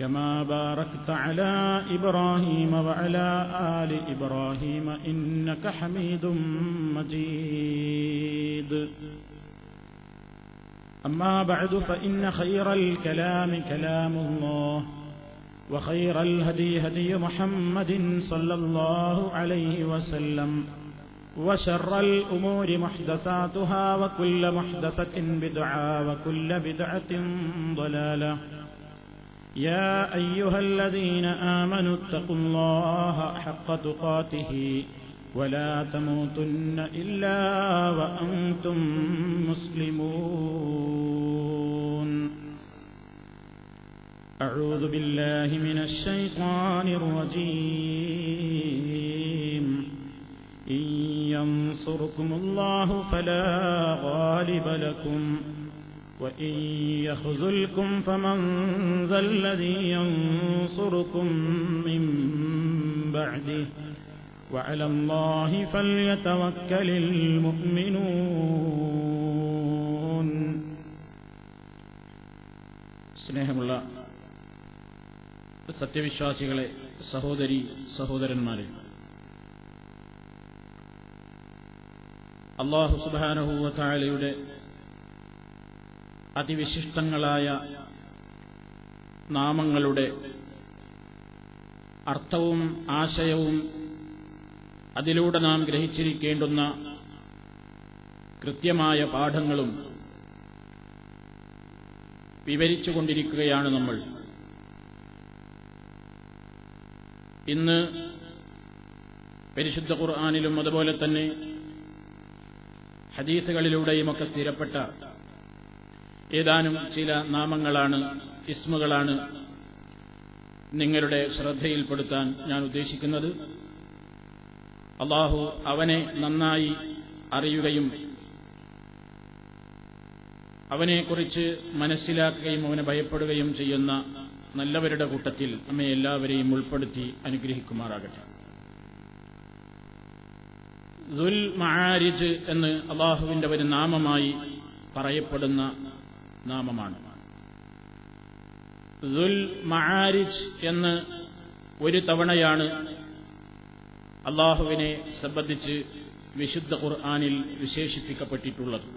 كما باركت على إبراهيم وعلى آل إبراهيم إنك حميد مجيد. أما بعد فإن خير الكلام كلام الله وخير الهدي هدي محمد صلى الله عليه وسلم وشر الأمور محدثاتها وكل محدثة بدعة وكل بدعة ضلالة. يا أيها الذين آمنوا اتقوا الله حق تقاته ولا تموتن إلا وأنتم مسلمون. أعوذ بالله من الشيطان الرجيم. إن ينصركم الله فلا غالب لكم. وإن يخذلكم فمن ذا الذي ينصركم من بعده وعلى الله فليتوكل المؤمنون സ്നേഹമുള്ള സത്യവിശ്വാസികളെ സഹോദരി സഹോദരന്മാരെ അള്ളാഹു സുബാനഹൂവത്തായാലയുടെ അതിവിശിഷ്ടങ്ങളായ നാമങ്ങളുടെ അർത്ഥവും ആശയവും അതിലൂടെ നാം ഗ്രഹിച്ചിരിക്കേണ്ടുന്ന കൃത്യമായ പാഠങ്ങളും വിവരിച്ചുകൊണ്ടിരിക്കുകയാണ് നമ്മൾ. ഇന്ന് പരിശുദ്ധ ഖുർആാനിലും അതുപോലെ തന്നെ ഹദീസുകളിലൂടെയുമൊക്കെ സ്ഥിരപ്പെട്ട ഏതാനും ചില നാമങ്ങളാണ് ഇസ്മുകളാണ് നിങ്ങളുടെ ശ്രദ്ധയിൽപ്പെടുത്താൻ ഞാൻ ഉദ്ദേശിക്കുന്നത്. അള്ളാഹു അവനെ നന്നായി അറിയുകയും അവനെക്കുറിച്ച് മനസ്സിലാക്കുകയും അവനെ ഭയപ്പെടുകയും ചെയ്യുന്ന നല്ലവരുടെ കൂട്ടത്തിൽ നമ്മെ എല്ലാവരെയും ഉൾപ്പെടുത്തി അനുഗ്രഹിക്കുമാറാകട്ടെ. ദുൽ മഹാരിജ് എന്ന് അള്ളാഹുവിന്റെ ഒരു നാമമായി പറയപ്പെടുന്ന നാമമാണ്. ദുൽ മഹാരിജ് എന്ന് ഒരു തവണയാണ് അള്ളാഹുവിനെ സംബന്ധിച്ച് വിശുദ്ധ ഖുർആാനിൽ വിശേഷിപ്പിക്കപ്പെട്ടിട്ടുള്ളത്.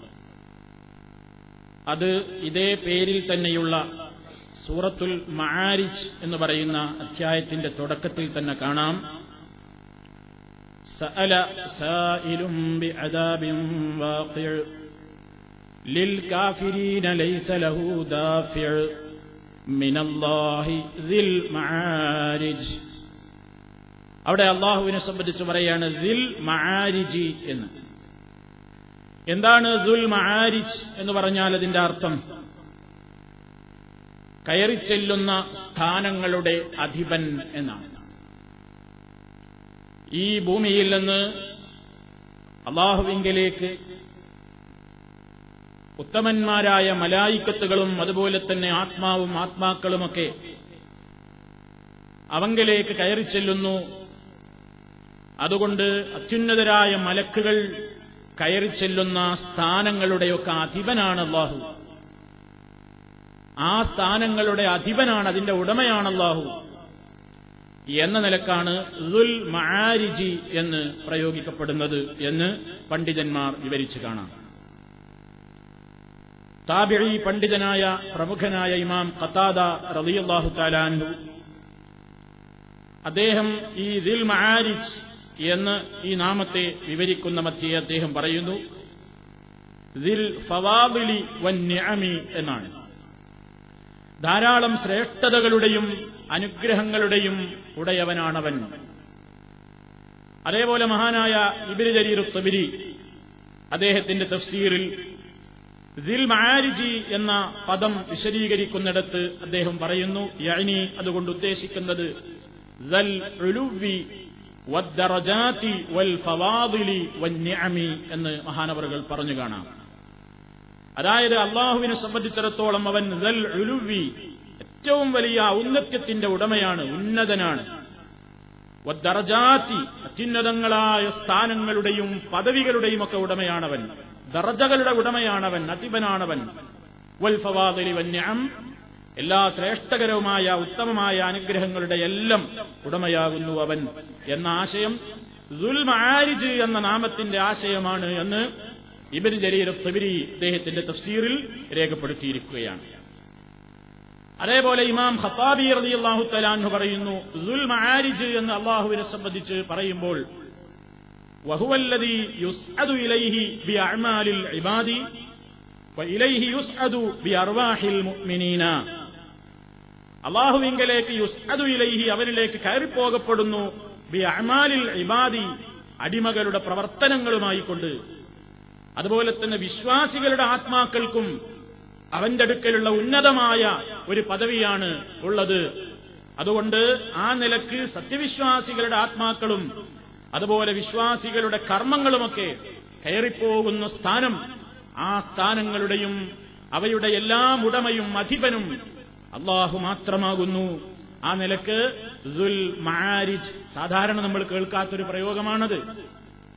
അത് ഇതേ പേരിൽ തന്നെയുള്ള സൂറത്തുൽ മഹാരിജ് എന്ന് പറയുന്ന അധ്യായത്തിന്റെ തുടക്കത്തിൽ തന്നെ കാണാം. സഅല സായിലും ബിഅദാബിൻ വാഖിഅ للكافرين ليس له دافع من الله ذي المعارج അവിടെ അള്ളാഹുവിനെ സംബന്ധിച്ച് പറയാണ് ദിൽ മഹാരിജി എന്ന് എന്താണ് ദുൽ മഹാരിജ് എന്ന് പറഞ്ഞാൽ അതിന്റെ അർത്ഥം കയറിച്ചെല്ലുന്ന സ്ഥാനങ്ങളുടെ അധിപൻ എന്നാണ് ഈ ഭൂമിയിൽ നിന്ന് അള്ളാഹുവിങ്കലേക്ക് ഉത്തമന്മാരായ മലായിക്കത്തുകളും അതുപോലെ തന്നെ ആത്മാവും ആത്മാക്കളുമൊക്കെ അവങ്കലേക്ക് കയറിച്ചെല്ലുന്നു അതുകൊണ്ട് അത്യുന്നതരായ മലക്കുകൾ കയറി ചെല്ലുന്ന സ്ഥാനങ്ങളുടെയൊക്കെ അധിപനാണ് അള്ളാഹു. ആ സ്ഥാനങ്ങളുടെ അധിപനാണ് അതിന്റെ ഉടമയാണ് അള്ളാഹു. എന്ന നിലക്കാണ് ദുൽ മആരിജി എന്ന് പ്രയോഗിക്കപ്പെടുന്നത് എന്ന് പണ്ഡിതന്മാർ വിവരിച്ചു കാണാം. താബിഴി പണ്ഡിതനായ പ്രമുഖനായ ഇമാം ഖത്താദ റളിയല്ലാഹു താലാൻഹു അദ്ദേഹം ഈ ദിൽ മആരിജ് എന്ന് ഈ നാമത്തെ വിവരിക്കുന്ന മധ്യേ അദ്ദേഹം പറയുന്നു. ദിൽ ഫവാബിലി വൻ ന്യാമി എന്നാണ്. ധാരാളം ശ്രേഷ്ഠതകളുടെയും അനുഗ്രഹങ്ങളുടെയും ഉടയവനാണവൻ. അതേപോലെ മഹാനായ ഇബിരി ജരീർ തബിരി അദ്ദേഹത്തിന്റെ തഫ്സീറിൽ ദിൽ മാരിജി എന്ന പദം വിശദീകരിക്കുന്നിടത്ത് അദ്ദേഹം പറയുന്നു യഅനി അതുകൊണ്ട് ഉദ്ദേശിക്കുന്നത് വൽ ഫവാദിലി എന്ന് മഹാനവറുകൾ പറഞ്ഞു കാണാം. അതായത് അള്ളാഹുവിനെ സംബന്ധിച്ചിടത്തോളം അവൻ ഏറ്റവും വലിയ ഔന്നത്യത്തിന്റെ ഉടമയാണ് ഉന്നതനാണ്. അത്യുന്നതങ്ങളായ സ്ഥാനങ്ങളുടെയും പദവികളുടെയും ഒക്കെ ഉടമയാണവൻ. ദർജകളുടെ ഉടമയാണവൻ അതിപനാണവൻ എല്ലാ ശ്രേഷ്ഠകരവുമായ ഉത്തമമായ അനുഗ്രഹങ്ങളുടെ എല്ലാം ഉടമയാകുന്നു അവൻ എന്ന ആശയം. ദുൽമാരിജ് എന്ന നാമത്തിന്റെ ആശയമാണ് എന്ന് ഇബൻ ജരീർ തബിരി അദ്ദേഹത്തിന്റെ തഫ്സീറിൽ രേഖപ്പെടുത്തിയിരിക്കുകയാണ്. അതേപോലെ ഇമാം ഖത്താബി റളിയല്ലാഹു തലാൻഹു പറയുന്നു ദുൽ മആരിജ് എന്ന് അള്ളാഹുവിനെ സംബന്ധിച്ച് പറയുമ്പോൾ ബിഅഅമാലിൽ ഇബാദി വഇലൈഹി യുസ്അദു ഇലൈഹി അവനിലേക്ക് കയറിപ്പോകപ്പെടുന്നു ബിഅഅമാലിൽ ഇബാദി അടിമകളുടെ പ്രവർത്തനങ്ങളുമായി കൊണ്ട് അതുപോലെ തന്നെ വിശ്വാസികളുടെ ആത്മാക്കൾക്കും അവന്റെ അടുക്കലുള്ള ഉന്നതമായ ഒരു പദവിയാണ് ഉള്ളത്. അതുകൊണ്ട് ആ നിലയ്ക്ക് സത്യവിശ്വാസികളുടെ ആത്മാക്കളും അതുപോലെ വിശ്വാസികളുടെ കർമ്മങ്ങളുമൊക്കെ കയറിപ്പോകുന്ന സ്ഥാനം ആ സ്ഥാനങ്ങളുടെയും അവയുടെ എല്ലാം ഉടമയും അധിപനും അള്ളാഹു മാത്രമാകുന്നു. ആ നിലയ്ക്ക് ദുൽ മാരിജ് സാധാരണ നമ്മൾ കേൾക്കാത്തൊരു പ്രയോഗമാണത്.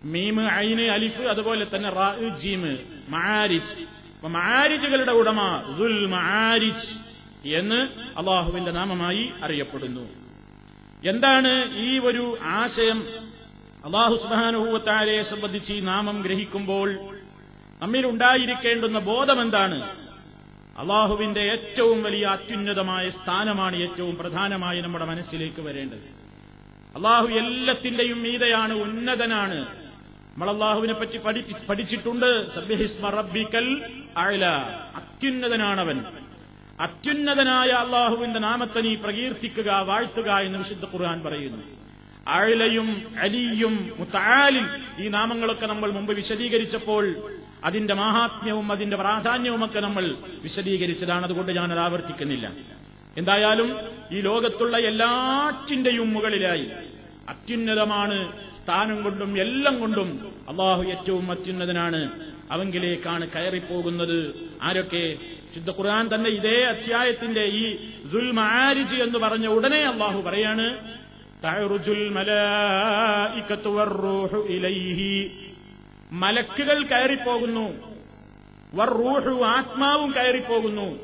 മീമ് ഐന് അലിഫ് അതുപോലെ തന്നെ റാ ജീമ് മാരിജ് മാരിജുകളുടെ ഉടമ ദുൽ മാരിജ് എന്ന് അള്ളാഹുവിന്റെ നാമമായി അറിയപ്പെടുന്നു. എന്താണ് ഈ ഒരു ആശയം? അള്ളാഹു സുബാനുഭൂവത്താരെ സംബന്ധിച്ച് ഈ നാമം ഗ്രഹിക്കുമ്പോൾ നമ്മിൽ ഉണ്ടായിരിക്കേണ്ടുന്ന ബോധം എന്താണ് അള്ളാഹുവിന്റെ ഏറ്റവും വലിയ അത്യുന്നതമായ സ്ഥാനമാണ് ഏറ്റവും പ്രധാനമായി നമ്മുടെ മനസ്സിലേക്ക് വരേണ്ടത്. അള്ളാഹു എല്ലാത്തിന്റെയും മീതയാണ് ഉന്നതനാണ്. നമ്മൾ അള്ളാഹുവിനെ പറ്റി പഠിച്ചിട്ടുണ്ട്. റബ്ബിക്കൽ അഴല അത്യുന്നതനാണവൻ. അത്യുന്നതനായ അള്ളാഹുവിന്റെ നാമത്തെ നീ പ്രകീർത്തിക്കുക വാഴ്ത്തുക എന്ന് വിശുദ്ധ ഖുർആൻ പറയുന്നു. അഴലയും അലിയും മുത്താലിൽ ഈ നാമങ്ങളൊക്കെ നമ്മൾ മുമ്പ് വിശദീകരിച്ചപ്പോൾ അതിന്റെ മാഹാത്മ്യവും അതിന്റെ പ്രാധാന്യവും ഒക്കെ നമ്മൾ വിശദീകരിച്ചതാണ്. അതുകൊണ്ട് ഞാനത് ആവർത്തിക്കുന്നില്ല. എന്തായാലും ഈ ലോകത്തുള്ള എല്ലാറ്റിന്റെയും മുകളിലായി അത്യുന്നതമാണ് സ്ഥാനം കൊണ്ടും എല്ലാം കൊണ്ടും അള്ളാഹു ഏറ്റവും അത്യുന്നതനാണ്. അവങ്കിലേക്കാണ് കയറിപ്പോകുന്നത്. ആരൊക്കെ? ശുദ്ധ ഖുർആൻ തന്നെ ഇതേ അധ്യായത്തിന്റെ ഈ ദുൽമാരിജ് എന്ന് പറഞ്ഞ ഉടനെ അള്ളാഹു പറയാണ് തഅറുജുൽ മലായികത്തു വറൂഹു ഇലൈഹി. മലക്കുകൾ കയറിപ്പോകുന്നു. വർറൂഹു ആത്മാവും കയറിപ്പോകുന്നു.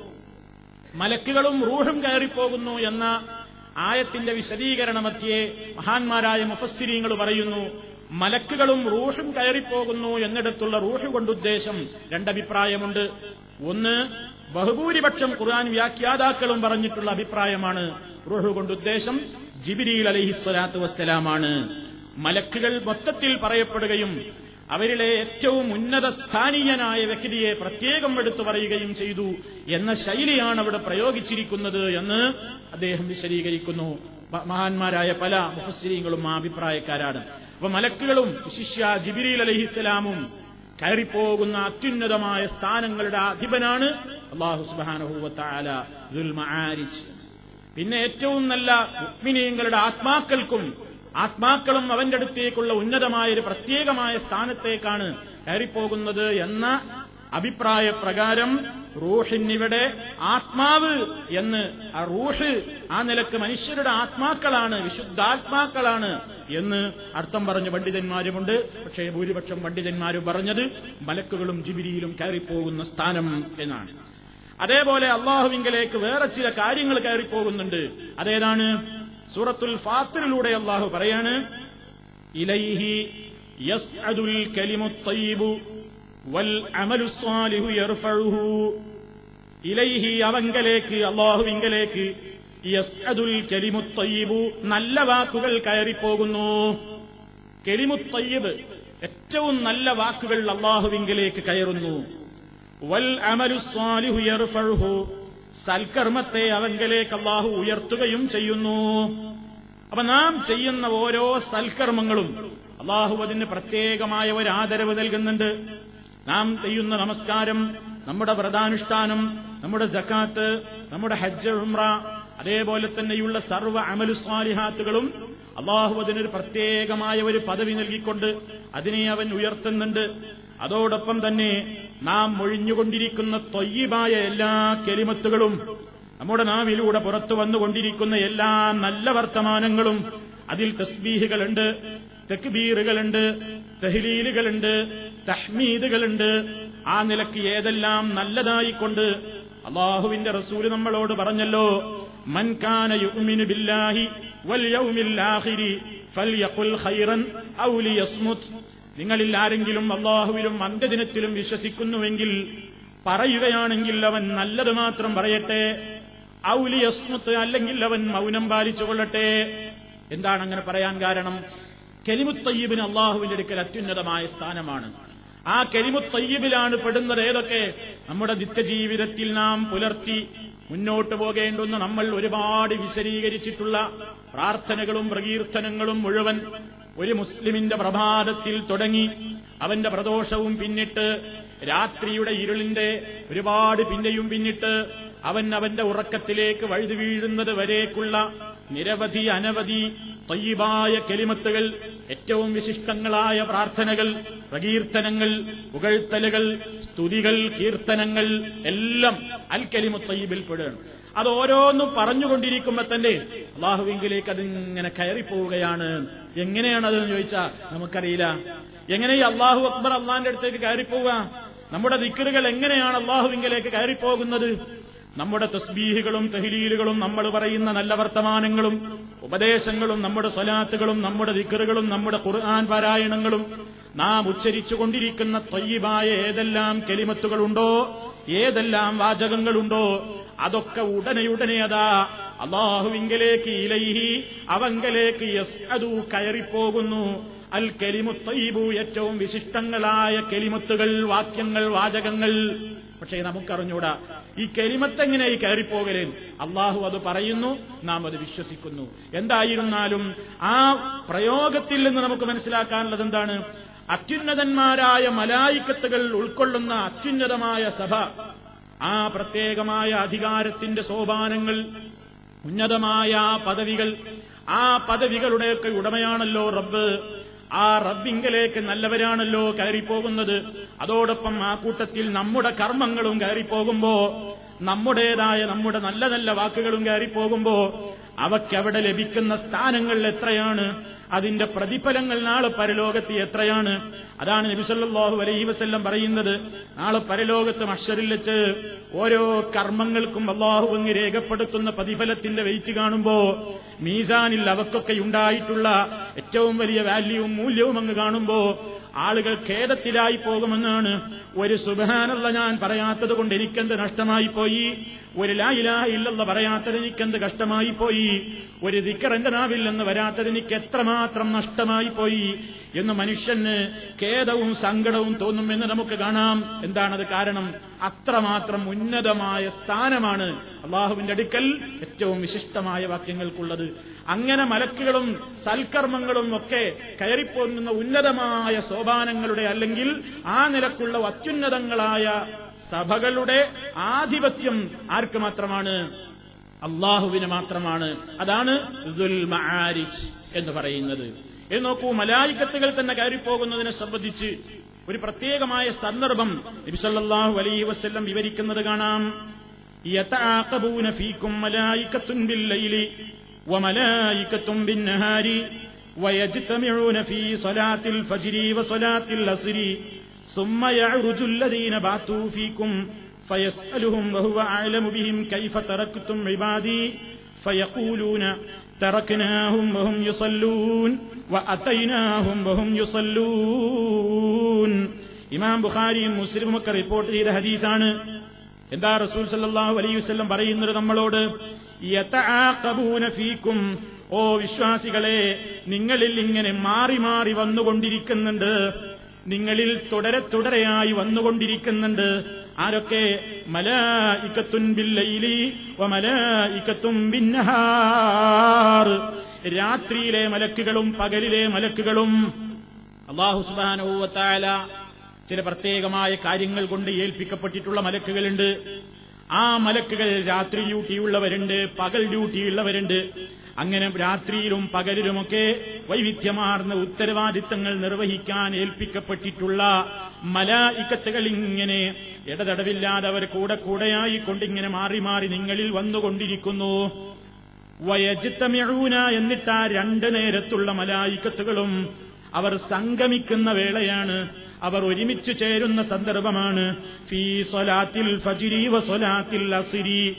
മലക്കുകളും റൂഹും കയറിപ്പോകുന്നു എന്ന ആയത്തിന്റെ വിശദീകരണമധ്യേ മഹാന്മാരായ മുഫസ്സിരീങ്ങൾ പറയുന്നു മലക്കുകളും റൂഹും കയറിപ്പോകുന്നു എന്നിടത്തുള്ള റൂഹ് കൊണ്ടുദ്ദേശം രണ്ടഭിപ്രായമുണ്ട്. ഒന്ന് ബഹുഭൂരിപക്ഷം ഖുർആൻ വ്യാഖ്യാതാക്കളും പറഞ്ഞിട്ടുള്ള അഭിപ്രായമാണ് റൂഹ് കൊണ്ടുദ്ദേശം. ജിബിരിയിൽ അലഹിസ്വലാത്തു വസ്സലാമാണ്. മലക്കുകൾ മൊത്തത്തിൽ പറയപ്പെടുകയും അവരിലെ ഏറ്റവും ഉന്നത സ്ഥാനീയനായ വ്യക്തിയെ പ്രത്യേകം എടുത്തു പറയുകയും ചെയ്തു എന്ന ശൈലിയാണ് അവിടെ പ്രയോഗിച്ചിരിക്കുന്നത് എന്ന് അദ്ദേഹം വിശദീകരിക്കുന്നു. മഹാന്മാരായ പല മുഹസ്രീങ്ങളും ആ അഭിപ്രായക്കാരാണ്. അപ്പൊ മലക്കുകളും ശിഷ്യ ജിബിരിൽ അലഹിസ്സലാമും കയറിപ്പോകുന്ന അത്യുന്നതമായ സ്ഥാനങ്ങളുടെ അധിപനാണ് അള്ളാഹു സുബാനഹൂവത്താല പിന്നെ ഏറ്റവും നല്ല ഉക്മിനീയങ്ങളുടെ ആത്മാക്കൾക്കും ആത്മാക്കളും അവന്റെ അടുത്തേക്കുള്ള ഉന്നതമായ ഒരു പ്രത്യേകമായ സ്ഥാനത്തേക്കാണ് കയറിപ്പോകുന്നത് എന്ന അഭിപ്രായ പ്രകാരം റൂഷിന്നിവിടെ ആത്മാവ് എന്ന് ആ റൂഹ് ആ നിലയ്ക്ക് മനുഷ്യരുടെ ആത്മാക്കളാണ് വിശുദ്ധാത്മാക്കളാണ് എന്ന് അർത്ഥം പറഞ്ഞ പണ്ഡിതന്മാരുമുണ്ട്. പക്ഷേ ഭൂരിപക്ഷം പണ്ഡിതന്മാരും പറഞ്ഞത് മലക്കുകളും ജിബിരിയിലും കയറിപ്പോകുന്ന സ്ഥാനം എന്നാണ്. അതേപോലെ അള്ളാഹുവിങ്കലേക്ക് വേറെ ചില കാര്യങ്ങൾ കയറിപ്പോകുന്നുണ്ട്. അതേതാണ്? സൂറത്തുൽ ഫാത്തിലൂടെ അള്ളാഹു പറയാണ് ഇലൈഹി യസ്അദുൽ കലിമുത്തയ്യിബു വൽ അമലു സ്വാലിഹു യർഫഉഹു. ഇലൈഹി അവങ്കലേക്ക് അള്ളാഹുവിങ്കലേക്ക് യസ്അദുൽ കലിമുത്തയ്യിബു നല്ല വാക്കുകൾ കയറിപ്പോകുന്നു. കെലിമുത്തയ്യബ് ഏറ്റവും നല്ല വാക്കുകൾ അള്ളാഹുവിങ്കലേക്ക് കയറുന്നു. വൽ അമലു സ്വാലിഹു യർഫഉഹു. സൽക്കർമ്മത്തെ അവങ്കലേക്ക് അള്ളാഹു ഉയർത്തുകയും ചെയ്യുന്നു. അപ്പൊ നാം ചെയ്യുന്ന ഓരോ സൽക്കർമ്മങ്ങളും അള്ളാഹു അതിന് പ്രത്യേകമായ ഒരു ആദരവ് നൽകുന്നുണ്ട്. നാം ചെയ്യുന്ന നമസ്കാരം നമ്മുടെ വ്രതാനുഷ്ഠാനം നമ്മുടെ ജക്കാത്ത് നമ്മുടെ ഹജ്ജ് ഉംറ അതേപോലെ തന്നെയുള്ള സർവ അമലു സ്വാലിഹാത്തുകളും അള്ളാഹു അതിനൊരു പ്രത്യേകമായ ഒരു പദവി നൽകിക്കൊണ്ട് അതിനെ അവൻ ഉയർത്തുന്നുണ്ട്. അതോടൊപ്പം തന്നെ നാം ഒഴിഞ്ഞുകൊണ്ടിരിക്കുന്ന തൊയ്യബായ എല്ലാ കെലിമത്തുകളും നമ്മുടെ നാവിലൂടെ പുറത്തു വന്നുകൊണ്ടിരിക്കുന്ന എല്ലാ നല്ല വർത്തമാനങ്ങളും അതിൽ തസ്ബീഹുകളുണ്ട് തെക്ബീറുകളുണ്ട് തെഹ്ലീലുകളുണ്ട് തഹ്മീദുകളുണ്ട്. ആ നിലയ്ക്ക് ഏതെല്ലാം നല്ലതായിക്കൊണ്ട് അള്ളാഹുവിന്റെ റസൂൽ നമ്മളോട് പറഞ്ഞല്ലോ മൻകാന ബില്ലാഹി വൽ യൗമിൽ ആഖിരി ഫൽയഖുൽ ഖൈറൻ ഔ ലിയസ്മുത് നിങ്ങളിൽ ആരെങ്കിലും അള്ളാഹുവിലും അന്ത്യദിനത്തിലും വിശ്വസിക്കുന്നുവെങ്കിൽ പറയുകയാണെങ്കിൽ അവൻ നല്ലത് മാത്രം പറയട്ടെ ഔലിയസ്മുത്ത് അല്ലെങ്കിൽ അവൻ മൗനം പാലിച്ചുകൊള്ളട്ടെ എന്താണ് അങ്ങനെ പറയാൻ കാരണം? കെലിമുത്തയ്യബിന് അള്ളാഹുവിന്റെ അടുക്കൽ അത്യുന്നതമായ സ്ഥാനമാണ്. ആ കെലിമുത്തയ്യബിലാണ് പെടുന്നത് ഏതൊക്കെ? നമ്മുടെ നിത്യജീവിതത്തിൽ നാം പുലർത്തി മുന്നോട്ട് പോകേണ്ടുന്ന നമ്മൾ ഒരുപാട് വിശദീകരിച്ചിട്ടുള്ള പ്രാർത്ഥനകളും പ്രകീർത്തനങ്ങളും മുഴുവൻ ഒരു മുസ്ലിമിന്റെ പ്രഭാതത്തിൽ തുടങ്ങി അവന്റെ പ്രദോഷവും പിന്നിട്ട് രാത്രിയുടെ ഇരുളിന്റെ ഒരുപാട് പിന്നെയും പിന്നിട്ട് അവൻ അവന്റെ ഉറക്കത്തിലേക്ക് വഴുതി വീഴുന്നത് വരേക്കുള്ള നിരവധി അനവധി തയ്യബായ കെലിമത്തുകൾ ഏറ്റവും വിശിഷ്ടങ്ങളായ പ്രാർത്ഥനകൾ പ്രകീർത്തനങ്ങൾ പുകഴ്ത്തലുകൾ സ്തുതികൾ കീർത്തനങ്ങൾ എല്ലാം അൽ കലിമുത്തയ്യബിൽ പെടുകയാണ് അത് ഓരോന്നും പറഞ്ഞുകൊണ്ടിരിക്കുമ്പോ തന്നെ അള്ളാഹുവിങ്കിലേക്ക് അതിങ്ങനെ കയറിപ്പോവുകയാണ്. എങ്ങനെയാണ് അതെന്ന് ചോദിച്ചാൽ നമുക്കറിയില്ല. എങ്ങനെ ഈ അള്ളാഹു അക്ബർ അള്ളാന്റെ അടുത്തേക്ക് കയറിപ്പോവുക? നമ്മുടെ ദിക്കറുകൾ എങ്ങനെയാണ് അള്ളാഹുവിങ്കിലേക്ക് കയറിപ്പോകുന്നത്? നമ്മുടെ തസ്ബീഹുകളും തഹ്ലീലുകളും നമ്മൾ പറയുന്ന നല്ല വർത്തമാനങ്ങളും ഉപദേശങ്ങളും നമ്മുടെ സ്വലാത്തുകളും നമ്മുടെ ദിക്കറുകളും നമ്മുടെ ഖുർആൻ പാരായണങ്ങളും നാം ഉച്ചരിച്ചുകൊണ്ടിരിക്കുന്ന തൊയ്യബായ ഏതെല്ലാം കെലിമത്തുകളുണ്ടോ ഏതെല്ലാം വാചകങ്ങളുണ്ടോ അതൊക്കെ ഉടനെ ഉടനെ അതാ. അള്ളാഹുവിങ്കലേക്ക് ഇലൈഹി അവങ്കലേക്ക് അതു കയറിപ്പോകുന്നു. അൽ കെലിമുത്തൈബു ഏറ്റവും വിശിഷ്ടങ്ങളായ കെലിമത്തുകൾ വാക്യങ്ങൾ വാചകങ്ങൾ. പക്ഷേ നമുക്കറിഞ്ഞൂടാ ഈ കെലിമത്തെങ്ങനെ ഈ കയറിപ്പോകലേ? അള്ളാഹു അത് പറയുന്നു നാം അത് വിശ്വസിക്കുന്നു. എന്തായിരുന്നാലും ആ പ്രയോഗത്തിൽ നിന്ന് നമുക്ക് മനസ്സിലാക്കാനുള്ളത് എന്താണ്? അത്യുന്നതന്മാരായ മലായിക്കത്തുകൾ ഉൾക്കൊള്ളുന്ന അത്യുന്നതമായ സഭ ആ പ്രത്യേകമായ അധികാരത്തിന്റെ സോപാനങ്ങൾ ഉന്നതമായ പദവികൾ ആ പദവികളുടെയൊക്കെ ഉടമയാണല്ലോ റബ്ബ്. ആ റബ്ബിങ്കലേക്ക് നല്ലവരാണല്ലോ കയറിപ്പോകുന്നത്. അതോടൊപ്പം ആ കൂട്ടത്തിൽ നമ്മുടെ കർമ്മങ്ങളും കയറിപ്പോകുമ്പോ നമ്മുടേതായ നമ്മുടെ നല്ല നല്ല വാക്കുകളും കയറിപ്പോകുമ്പോ അവയ്ക്കവിടെ ലഭിക്കുന്ന സ്ഥാനങ്ങൾ എത്രയാണ്? അതിന്റെ പ്രതിഫലങ്ങൾ നാളെ പരലോകത്ത് എത്രയാണ്? അതാണ് നബിസല്ലാഹു അലൈഹി വസ്ല്ലം പറയുന്നത്. നാളെ പരലോകത്ത് മഷറിൽ വെച്ച് ഓരോ കർമ്മങ്ങൾക്കും അള്ളാഹു അങ്ങ് രേഖപ്പെടുത്തുന്ന പ്രതിഫലത്തിന്റെ വെയിറ്റ് കാണുമ്പോ മീസാനിൽ അവക്കൊക്കെ ഉണ്ടായിട്ടുള്ള ഏറ്റവും വലിയ വാല്യൂവും മൂല്യവും അങ്ങ് കാണുമ്പോ ആളുകൾ ഖേദത്തിലായി പോകുമെന്നാണ്. ഒരു സുബാനുള്ള ഞാൻ പറയാത്തത് കൊണ്ട് എനിക്കെന്ത് നഷ്ടമായി പോയി ഒരു ലായിലാഹ ഇല്ലെന്ന് പറയാത്തത് എനിക്കെന്ത് കഷ്ടമായി പോയി? ഒരു ദിക്കർ എന്റെ വരാത്തത് എനിക്ക് എത്രമാത്രം നഷ്ടമായി പോയി? എന്ന് മനുഷ്യന് ഖേദവും സങ്കടവും തോന്നുമെന്ന് നമുക്ക് കാണാം. എന്താണത് കാരണം? അത്രമാത്രം ഉന്നതമായ സ്ഥാനമാണ് അള്ളാഹുവിന്റെ അടുക്കൽ ഏറ്റവും വിശിഷ്ടമായ വാക്യങ്ങൾക്കുള്ളത്. അങ്ങനെ മലക്കുകളും സൽക്കർമ്മങ്ങളും ഒക്കെ കയറിപ്പോകുന്ന ഉന്നതമായ സോപാനങ്ങളുടെ അല്ലെങ്കിൽ ആ നിലക്കുള്ള അത്യുന്നതങ്ങളായ സഭകളുടെ ആധിപത്യം ആർക്ക് മാത്രമാണ്? അള്ളാഹുവിന് മാത്രമാണ്. അതാണ് എന്ന് പറയുന്നത്. എന്ന് നോക്കൂ മലായിക്കത്തുകൾ തന്നെ കയറിപ്പോകുന്നതിനെ സംബന്ധിച്ച് ഒരു പ്രത്യേകമായ സന്ദർഭം നബിസല്ലാഹു അലൈഹി വസ്ല്ലം വിവരിക്കുന്നത് കാണാം. യതആഖബൂന ഫീകും മലായികത്തുൻ ബില്ലൈലി വമലായികത്തും ബിന്നഹാരി ويجتمعون في صلاة الفجر وصلاة العصر ثم يعرج الذين باتوا فيكم فيسألهم وهو أعلم بهم كيف تركتم عبادي فيقولون تركناهم وهم يصلون وأتيناهم وهم يصلون ഇമാം ബുഖാരിയും മുസ്ലിമും ഒക്കെ റിപ്പോർട്ട് ചെയ്ത ഹദീസാണ് എന്താ റസൂൽ സല്ലല്ലാഹു അലൈഹി വസല്ലം പറയുന്നത് നമ്മളോട് യതആഖബൂന ഫീക്കും ഓ വിശ്വാസികളെ നിങ്ങളിൽ ഇങ്ങനെ മാറി മാറി വന്നുകൊണ്ടിരിക്കുന്നുണ്ട് നിങ്ങളിൽ തുടരെ തുടരെയായി വന്നുകൊണ്ടിരിക്കുന്നുണ്ട്. ആരൊക്കെ? മലായിക്കത്തുൻ ബില്ലൈലി വ മലായിക്കത്തും ബിന്നഹാർ. രാത്രിയിലെ മലക്കുകളും പകലിലെ മലക്കുകളും അള്ളാഹു സുബാനോവത്തായ ചില പ്രത്യേകമായ കാര്യങ്ങൾ കൊണ്ട് ഏൽപ്പിക്കപ്പെട്ടിട്ടുള്ള മലക്കുകളുണ്ട്. ആ മലക്കുകൾ രാത്രി ഡ്യൂട്ടിയുള്ളവരുണ്ട് പകൽ ഡ്യൂട്ടിയുള്ളവരുണ്ട്. അങ്ങനെ രാത്രിയിലും പകലിലുമൊക്കെ വൈവിധ്യമാർന്ന ഉത്തരവാദിത്തങ്ങൾ നിർവഹിക്കാൻ ഏൽപ്പിക്കപ്പെട്ടിട്ടുള്ള മലായിക്കത്തുകൾ ഇങ്ങനെ ഇടതടവില്ലാതെ അവർ കൂടെ കൂടെയായി കൊണ്ടിങ്ങനെ മാറി മാറി നിങ്ങളിൽ വന്നുകൊണ്ടിരിക്കുന്നു. വയജിത്തമിഴൂന എന്നിട്ട് ആ രണ്ട് നേരത്തുള്ള മലായിക്കത്തുകളും അവർ സംഗമിക്കുന്ന വേളയാണ്. അവർ ഒരുമിച്ച് ചേരുന്ന സന്ദർഭമാണ്. ഫീ സ്വലാത്തിൽ ഫജിരി വ സ്വലാത്തിൽ അസിരി.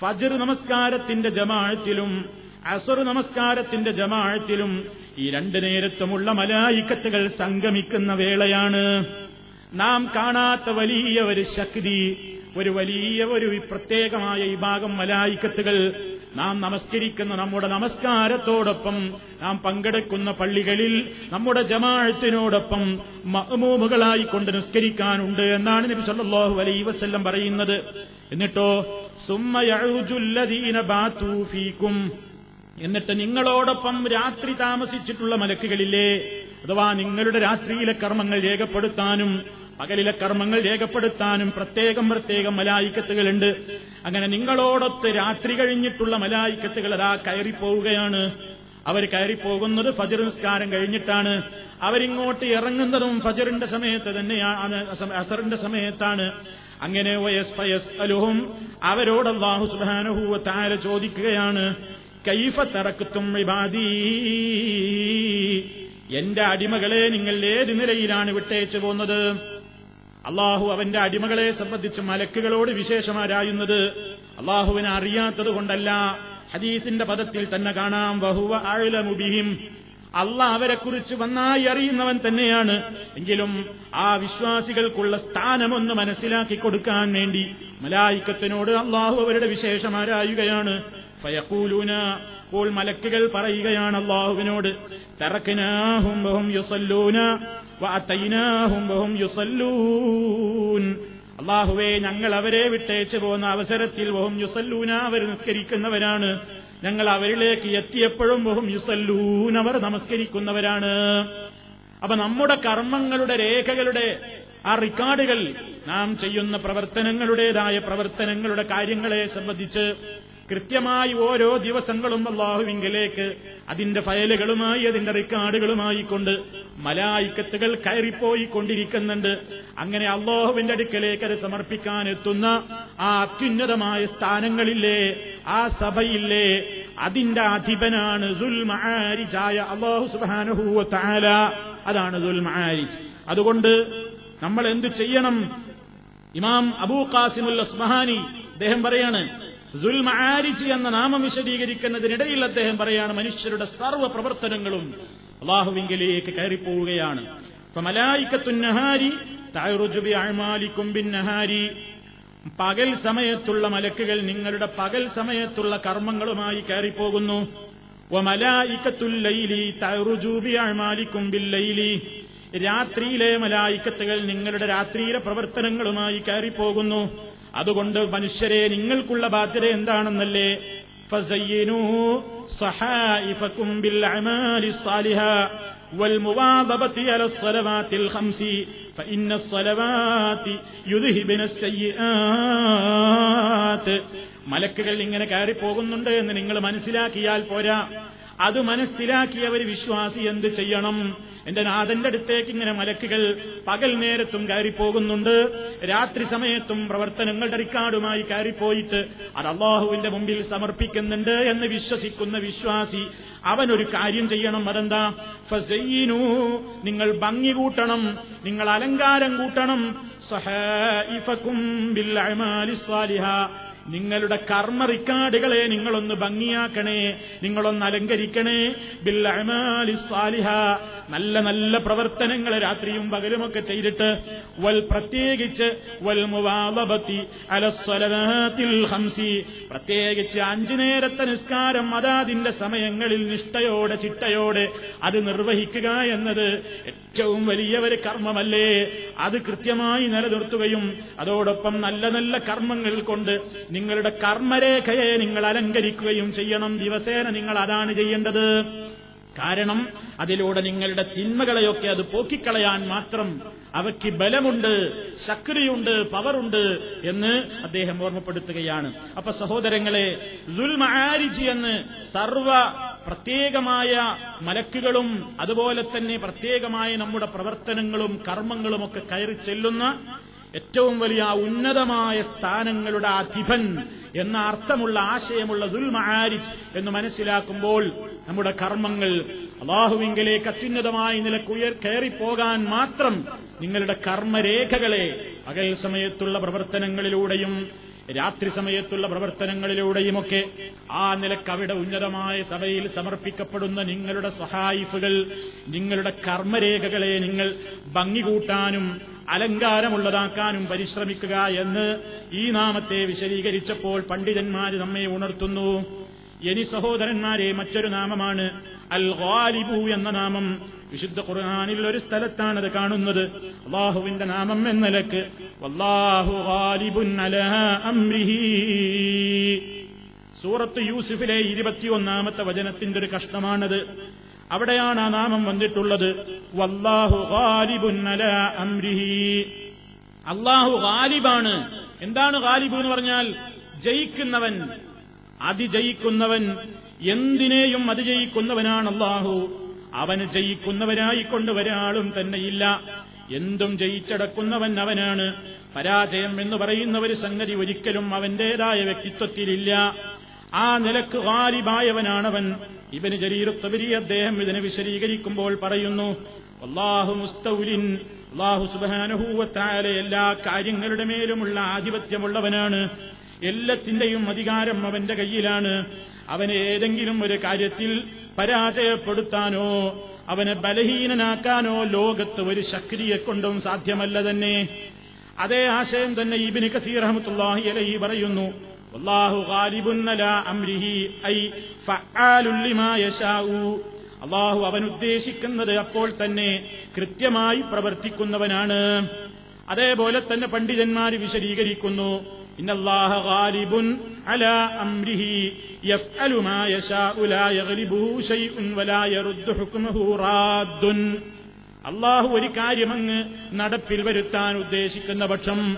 ഫജിർ നമസ്കാരത്തിന്റെ ജമാഴത്തിലും അസർ നമസ്കാരത്തിന്റെ ജമാഴത്തിലും ഈ രണ്ടു നേരത്തുമുള്ള മലായിക്കത്തുകൾ സംഗമിക്കുന്ന വേളയാണ്. നാം കാണാത്ത വലിയ ഒരു ശക്തി ഒരു വലിയ ഒരു പ്രത്യേകമായ ഈ ഭാഗം മലായിക്കത്തുകൾ നാം നമസ്കരിക്കുന്ന നമ്മുടെ നമസ്കാരത്തോടൊപ്പം നാം പങ്കെടുക്കുന്ന പള്ളികളിൽ നമ്മുടെ ജമാഴത്തിനോടൊപ്പം മഹമൂമുകളായി കൊണ്ട് നിസ്കരിക്കാനുണ്ട് എന്നാണ് നബി സല്ലല്ലാഹു അലൈഹി വസല്ലം പറയുന്നത്. എന്നിട്ടോ ഫീക്കും എന്നിട്ട് നിങ്ങളോടൊപ്പം രാത്രി താമസിച്ചിട്ടുള്ള മലക്കുകളില്ലേ? അഥവാ നിങ്ങളുടെ രാത്രിയിലെ കർമ്മങ്ങൾ രേഖപ്പെടുത്താനും പകലിലെ കർമ്മങ്ങൾ രേഖപ്പെടുത്താനും പ്രത്യേകം പ്രത്യേകം മലായിക്കത്തുകളുണ്ട്. അങ്ങനെ നിങ്ങളോടൊത്ത് രാത്രി കഴിഞ്ഞിട്ടുള്ള മലായിക്കത്തുകൾ അതാ കയറിപ്പോവുകയാണ്. അവർ കയറിപ്പോകുന്നത് ഫജർ നിസ്കാരം കഴിഞ്ഞിട്ടാണ്. അവരിങ്ങോട്ട് ഇറങ്ങുന്നതും ഫജറിന്റെ സമയത്ത് തന്നെയാണ് അസറിന്റെ സമയത്താണ്. അങ്ങനെ അവരോട് സുബാനഹൂവ താര ചോദിക്കുകയാണ് കൈഫ തറക്കുത്തും വിവാദീ എന്റെ അടിമകളെ നിങ്ങൾ ഏത് നിലയിലാണ് വിട്ടയച്ചു പോകുന്നത് അള്ളാഹു അവന്റെ അടിമകളെ സംബന്ധിച്ച് മലക്കുകളോട് വിശേഷമാരായുന്നത് അള്ളാഹുവിനെ അറിയാത്തത് കൊണ്ടല്ല. ഹദീസിന്റെ പദത്തിൽ തന്നെ കാണാം ബഹുവ ആഴലമുബിഹിം അല്ല അവരെക്കുറിച്ച് വന്നായി അറിയുന്നവൻ തന്നെയാണ്. എങ്കിലും ആ വിശ്വാസികൾക്കുള്ള സ്ഥാനമൊന്ന് മനസ്സിലാക്കി കൊടുക്കാൻ വേണ്ടി മലായിക്കത്തിനോട് അള്ളാഹു അവരുടെ വിശേഷമാരായുകയാണ്. ഫയക്കൂലൂന അപ്പോൾ മലക്കുകൾ പറയുകയാണ് അള്ളാഹുവിനോട് തറക്കിനാഹും ബഹും യുസല്ലൂന യുസല്ലൂൻ. അള്ളാഹുവേ ഞങ്ങൾ അവരെ വിട്ടേച്ചു പോകുന്ന അവസരത്തിൽ ബഹും യുസല്ലൂന അവർ നിസ്കരിക്കുന്നവരാണ്. ഞങ്ങൾ അവരിലേക്ക് എത്തിയപ്പോഴും ബഹും യുസല്ലൂൻ അവർ നമസ്കരിക്കുന്നവരാണ്. അപ്പൊ നമ്മുടെ കർമ്മങ്ങളുടെ രേഖകളുടെ ആ റിക്കാർഡുകൾ നാം ചെയ്യുന്ന പ്രവർത്തനങ്ങളുടേതായ പ്രവർത്തനങ്ങളുടെ കാര്യങ്ങളെ സംബന്ധിച്ച് കൃത്യമായി ഓരോ ദിവസങ്ങളും അള്ളാഹുവിങ്കിലേക്ക് അതിന്റെ ഫയലുകളുമായി അതിന്റെ റെക്കോർഡുകളുമായി കൊണ്ട് മലായിക്കത്തുകൾ കയറിപ്പോയി കൊണ്ടിരിക്കുന്നുണ്ട് അങ്ങനെ അള്ളാഹുവിന്റെ അടുക്കലേക്ക് അത് സമർപ്പിക്കാൻ എത്തുന്ന ആ അത്യുന്നതമായ സ്ഥാനങ്ങളില്ലേ ആ സഭയില്ലേ അതിന്റെ അധിപനാണ് ദുൽ മഹാരിജായ അള്ളാഹു സുബാനുഹൂവ അതാണ് അതുകൊണ്ട് നമ്മൾ എന്തു ചെയ്യണം? ഇമാം അബൂ ഖാസിമുൽ അസ്മഹാനി അദ്ദേഹം പറയാണ് ദുൽ മഹാരിജ് എന്ന നാമം വിശദീകരിക്കുന്നതിനിടയിൽ അദ്ദേഹം പറയാണ് മനുഷ്യരുടെ സർവ പ്രവർത്തനങ്ങളും അള്ളാഹുവിംഗലേക്ക് കയറിപ്പോവുകയാണ്. പകൽ സമയത്തുള്ള മലക്കുകൾ നിങ്ങളുടെ പകൽ സമയത്തുള്ള കർമ്മങ്ങളുമായി കയറിപ്പോകുന്നു. രാത്രിയിലെ മലായിക്കത്തുകൾ നിങ്ങളുടെ രാത്രിയിലെ പ്രവർത്തനങ്ങളുമായി കയറിപ്പോകുന്നു. അതുകൊണ്ട് മനുഷ്യരെ നിങ്ങൾക്കുള്ള ബാധ്യത എന്താണെന്നല്ലേ فزينوا صحائفكم بالأعمال الصالحة والمواظبة على الصلوات الخمس فإن الصلوات يذهبن السيئات മലക്കുകൾ ഇങ്ങനെ കയറിപ്പോകുന്നുണ്ട് എന്ന് നിങ്ങൾ മനസ്സിലാക്കിയാൽ പോരാ അത് മനസ്സിലാക്കിയ ഒരു വിശ്വാസി എന്ത് ചെയ്യണം എന്റെ നാഥന്റെ അടുത്തേക്ക് ഇങ്ങനെ മലക്കുകൾ പകൽ നേരത്തും കയറിപ്പോകുന്നുണ്ട്. രാത്രി സമയത്തും പ്രവർത്തനങ്ങളുടെ റിക്കാർഡുമായി കയറിപ്പോയിട്ട് അത് അള്ളാഹുവിന്റെ മുമ്പിൽ സമർപ്പിക്കുന്നുണ്ട് എന്ന് വിശ്വസിക്കുന്ന വിശ്വാസി അവനൊരു കാര്യം ചെയ്യണം. അതെന്താ? ഫസയ്യിനു നിങ്ങൾ ഭംഗി കൂട്ടണം നിങ്ങൾ അലങ്കാരം കൂട്ടണം. സഹായിഫക്കും നിങ്ങളുടെ കർമ്മ റിക്കാർഡുകളെ നിങ്ങളൊന്ന് ഭംഗിയാക്കണേ നിങ്ങളൊന്ന് അലങ്കരിക്കണേ. അഅമാലി സ്വാലിഹ. നല്ല നല്ല പ്രവർത്തനങ്ങൾ രാത്രിയും പകലുമൊക്കെ ചെയ്തിട്ട് വൽ പ്രത്യേകിച്ച് വൽ മുവാദബത്തി അലസ്വലത്തിൽ ഹംസി പ്രത്യേകിച്ച് അഞ്ചു നേരത്തെ നിസ്കാരം അതാതിന്റെ സമയങ്ങളിൽ നിഷ്ഠയോടെ ചിട്ടയോടെ അത് നിർവഹിക്കുക എന്നത് ഏറ്റവും വലിയ ഒരു കർമ്മമല്ലേ? അത് കൃത്യമായി നിലനിർത്തുകയും അതോടൊപ്പം നല്ല നല്ല കർമ്മങ്ങൾ കൊണ്ട് നിങ്ങളുടെ കർമ്മരേഖയെ നിങ്ങൾ അലങ്കരിക്കുകയും ചെയ്യണം. ദിവസേന നിങ്ങൾ അതാണ് ചെയ്യേണ്ടത്. കാരണം അതിലൂടെ നിങ്ങളുടെ തിന്മകളെയൊക്കെ അത് പോക്കിക്കളയാൻ മാത്രം അവയ്ക്ക് ബലമുണ്ട് ശക്തിയുണ്ട് പവറുണ്ട് എന്ന് അദ്ദേഹം ഓർമ്മപ്പെടുത്തുകയാണ്. അപ്പൊ സഹോദരങ്ങളെ ദുൽമാരിജി എന്ന് സർവ പ്രത്യേകമായ മലക്കുകളും അതുപോലെ തന്നെ പ്രത്യേകമായ നമ്മുടെ പ്രവർത്തനങ്ങളും കർമ്മങ്ങളും ഒക്കെ കയറി ചെല്ലുന്ന ഏറ്റവും വലിയ ഉന്നതമായ സ്ഥാനങ്ങളുടെ അധിപൻ എന്ന അർത്ഥമുള്ള ആശയമുള്ള ദുൽമഹാരിജ് എന്ന് മനസ്സിലാക്കുമ്പോൾ നമ്മുടെ കർമ്മങ്ങൾ അള്ളാഹുവിംഗലേക്ക് അത്യുന്നതമായ നിലക്കുയർ കയറിപ്പോകാൻ മാത്രം നിങ്ങളുടെ കർമ്മരേഖകളെ പകൽ സമയത്തുള്ള പ്രവർത്തനങ്ങളിലൂടെയും രാത്രി സമയത്തുള്ള പ്രവർത്തനങ്ങളിലൂടെയുമൊക്കെ ആ നിലയ്ക്ക് അവിടെ ഉന്നതമായ സഭയിൽ സമർപ്പിക്കപ്പെടുന്ന നിങ്ങളുടെ സഹായിഫുകൾ നിങ്ങളുടെ കർമ്മരേഖകളെ നിങ്ങൾ ഭംഗി കൂട്ടാനും അലങ്കാരമുള്ളതാക്കാനും പരിശ്രമിക്കുക എന്ന് ഈ നാമത്തെ വിശദീകരിച്ചപ്പോൾ പണ്ഡിതന്മാർ നമ്മെ ഉണർത്തുന്നു. എനി സഹോദരന്മാരെ മറ്റൊരു നാമമാണ് അൽ ഖാലിബു എന്ന നാമം. വിശുദ്ധ ഖുർആാനിൽ ഒരു സ്ഥലത്താണത് കാണുന്നത്. അള്ളാഹുവിന്റെ നാമം എന്ന നിലയ്ക്ക്. സൂറത്ത് യൂസുഫിലെ ഇരുപത്തിയൊന്നാമത്തെ വചനത്തിന്റെ ഒരു കഷ്ണമാണത്. അവിടെയാണ് ആ നാമം വന്നിട്ടുള്ളത്. വല്ലാഹു അംരിഹി. അള്ളാഹു ഗാലിബാണ്. എന്താണ് ഗാലിബ് എന്ന് പറഞ്ഞാൽ? ജയിക്കുന്നവൻ അതിജയിക്കുന്നവൻ എന്തിനേയും അതിജയിക്കുന്നവനാണ് അള്ളാഹു അവന് ജയിക്കുന്നവരായിക്കൊണ്ട് ഒരാളും തന്നെയില്ല. എന്തും ജയിച്ചടക്കുന്നവൻ അവനാണ്. പരാജയം എന്ന് പറയുന്ന ഒരു സംഗതി ഒരിക്കലും അവന്റേതായ വ്യക്തിത്വത്തിലില്ല. ആ നിലയ്ക്ക് ഹാലിബായവനാണവൻ ഇവന് ജരീരത്തവരി അദ്ദേഹം ഇതിനെ വിശദീകരിക്കുമ്പോൾ പറയുന്നു അള്ളാഹു മുസ്തൗലിൻ അള്ളാഹു സുബാനുഭൂവത്തായ എല്ലാ കാര്യങ്ങളുടെ മേലുമുള്ള ആധിപത്യമുള്ളവനാണ്. എല്ലാത്തിന്റെയും അധികാരം അവന്റെ കയ്യിലാണ്. അവനെ ഏതെങ്കിലും ഒരു കാര്യത്തിൽ പരാജയപ്പെടുത്താനോ അവനെ ബലഹീനനാക്കാനോ ലോകത്ത് ഒരു ശക്തിയെ കൊണ്ടും സാധ്യമല്ല തന്നെ. അതേ ആശയം തന്നെ ഇബിന് കസീർ അഹമ്മത്തുല്ലാഹി അലൈഹി പറയുന്നു അള്ളാഹു അവൻ ഉദ്ദേശിക്കുന്നത് അപ്പോൾ തന്നെ കൃത്യമായി പ്രവർത്തിക്കുന്നവനാണ്. അതേപോലെ തന്നെ പണ്ഡിതന്മാർ വിശദീകരിക്കുന്നു അള്ളാഹു ഒരു കാര്യമങ്ങ് നടപ്പിൽ വരുത്താൻ ഉദ്ദേശിക്കുന്ന പക്ഷം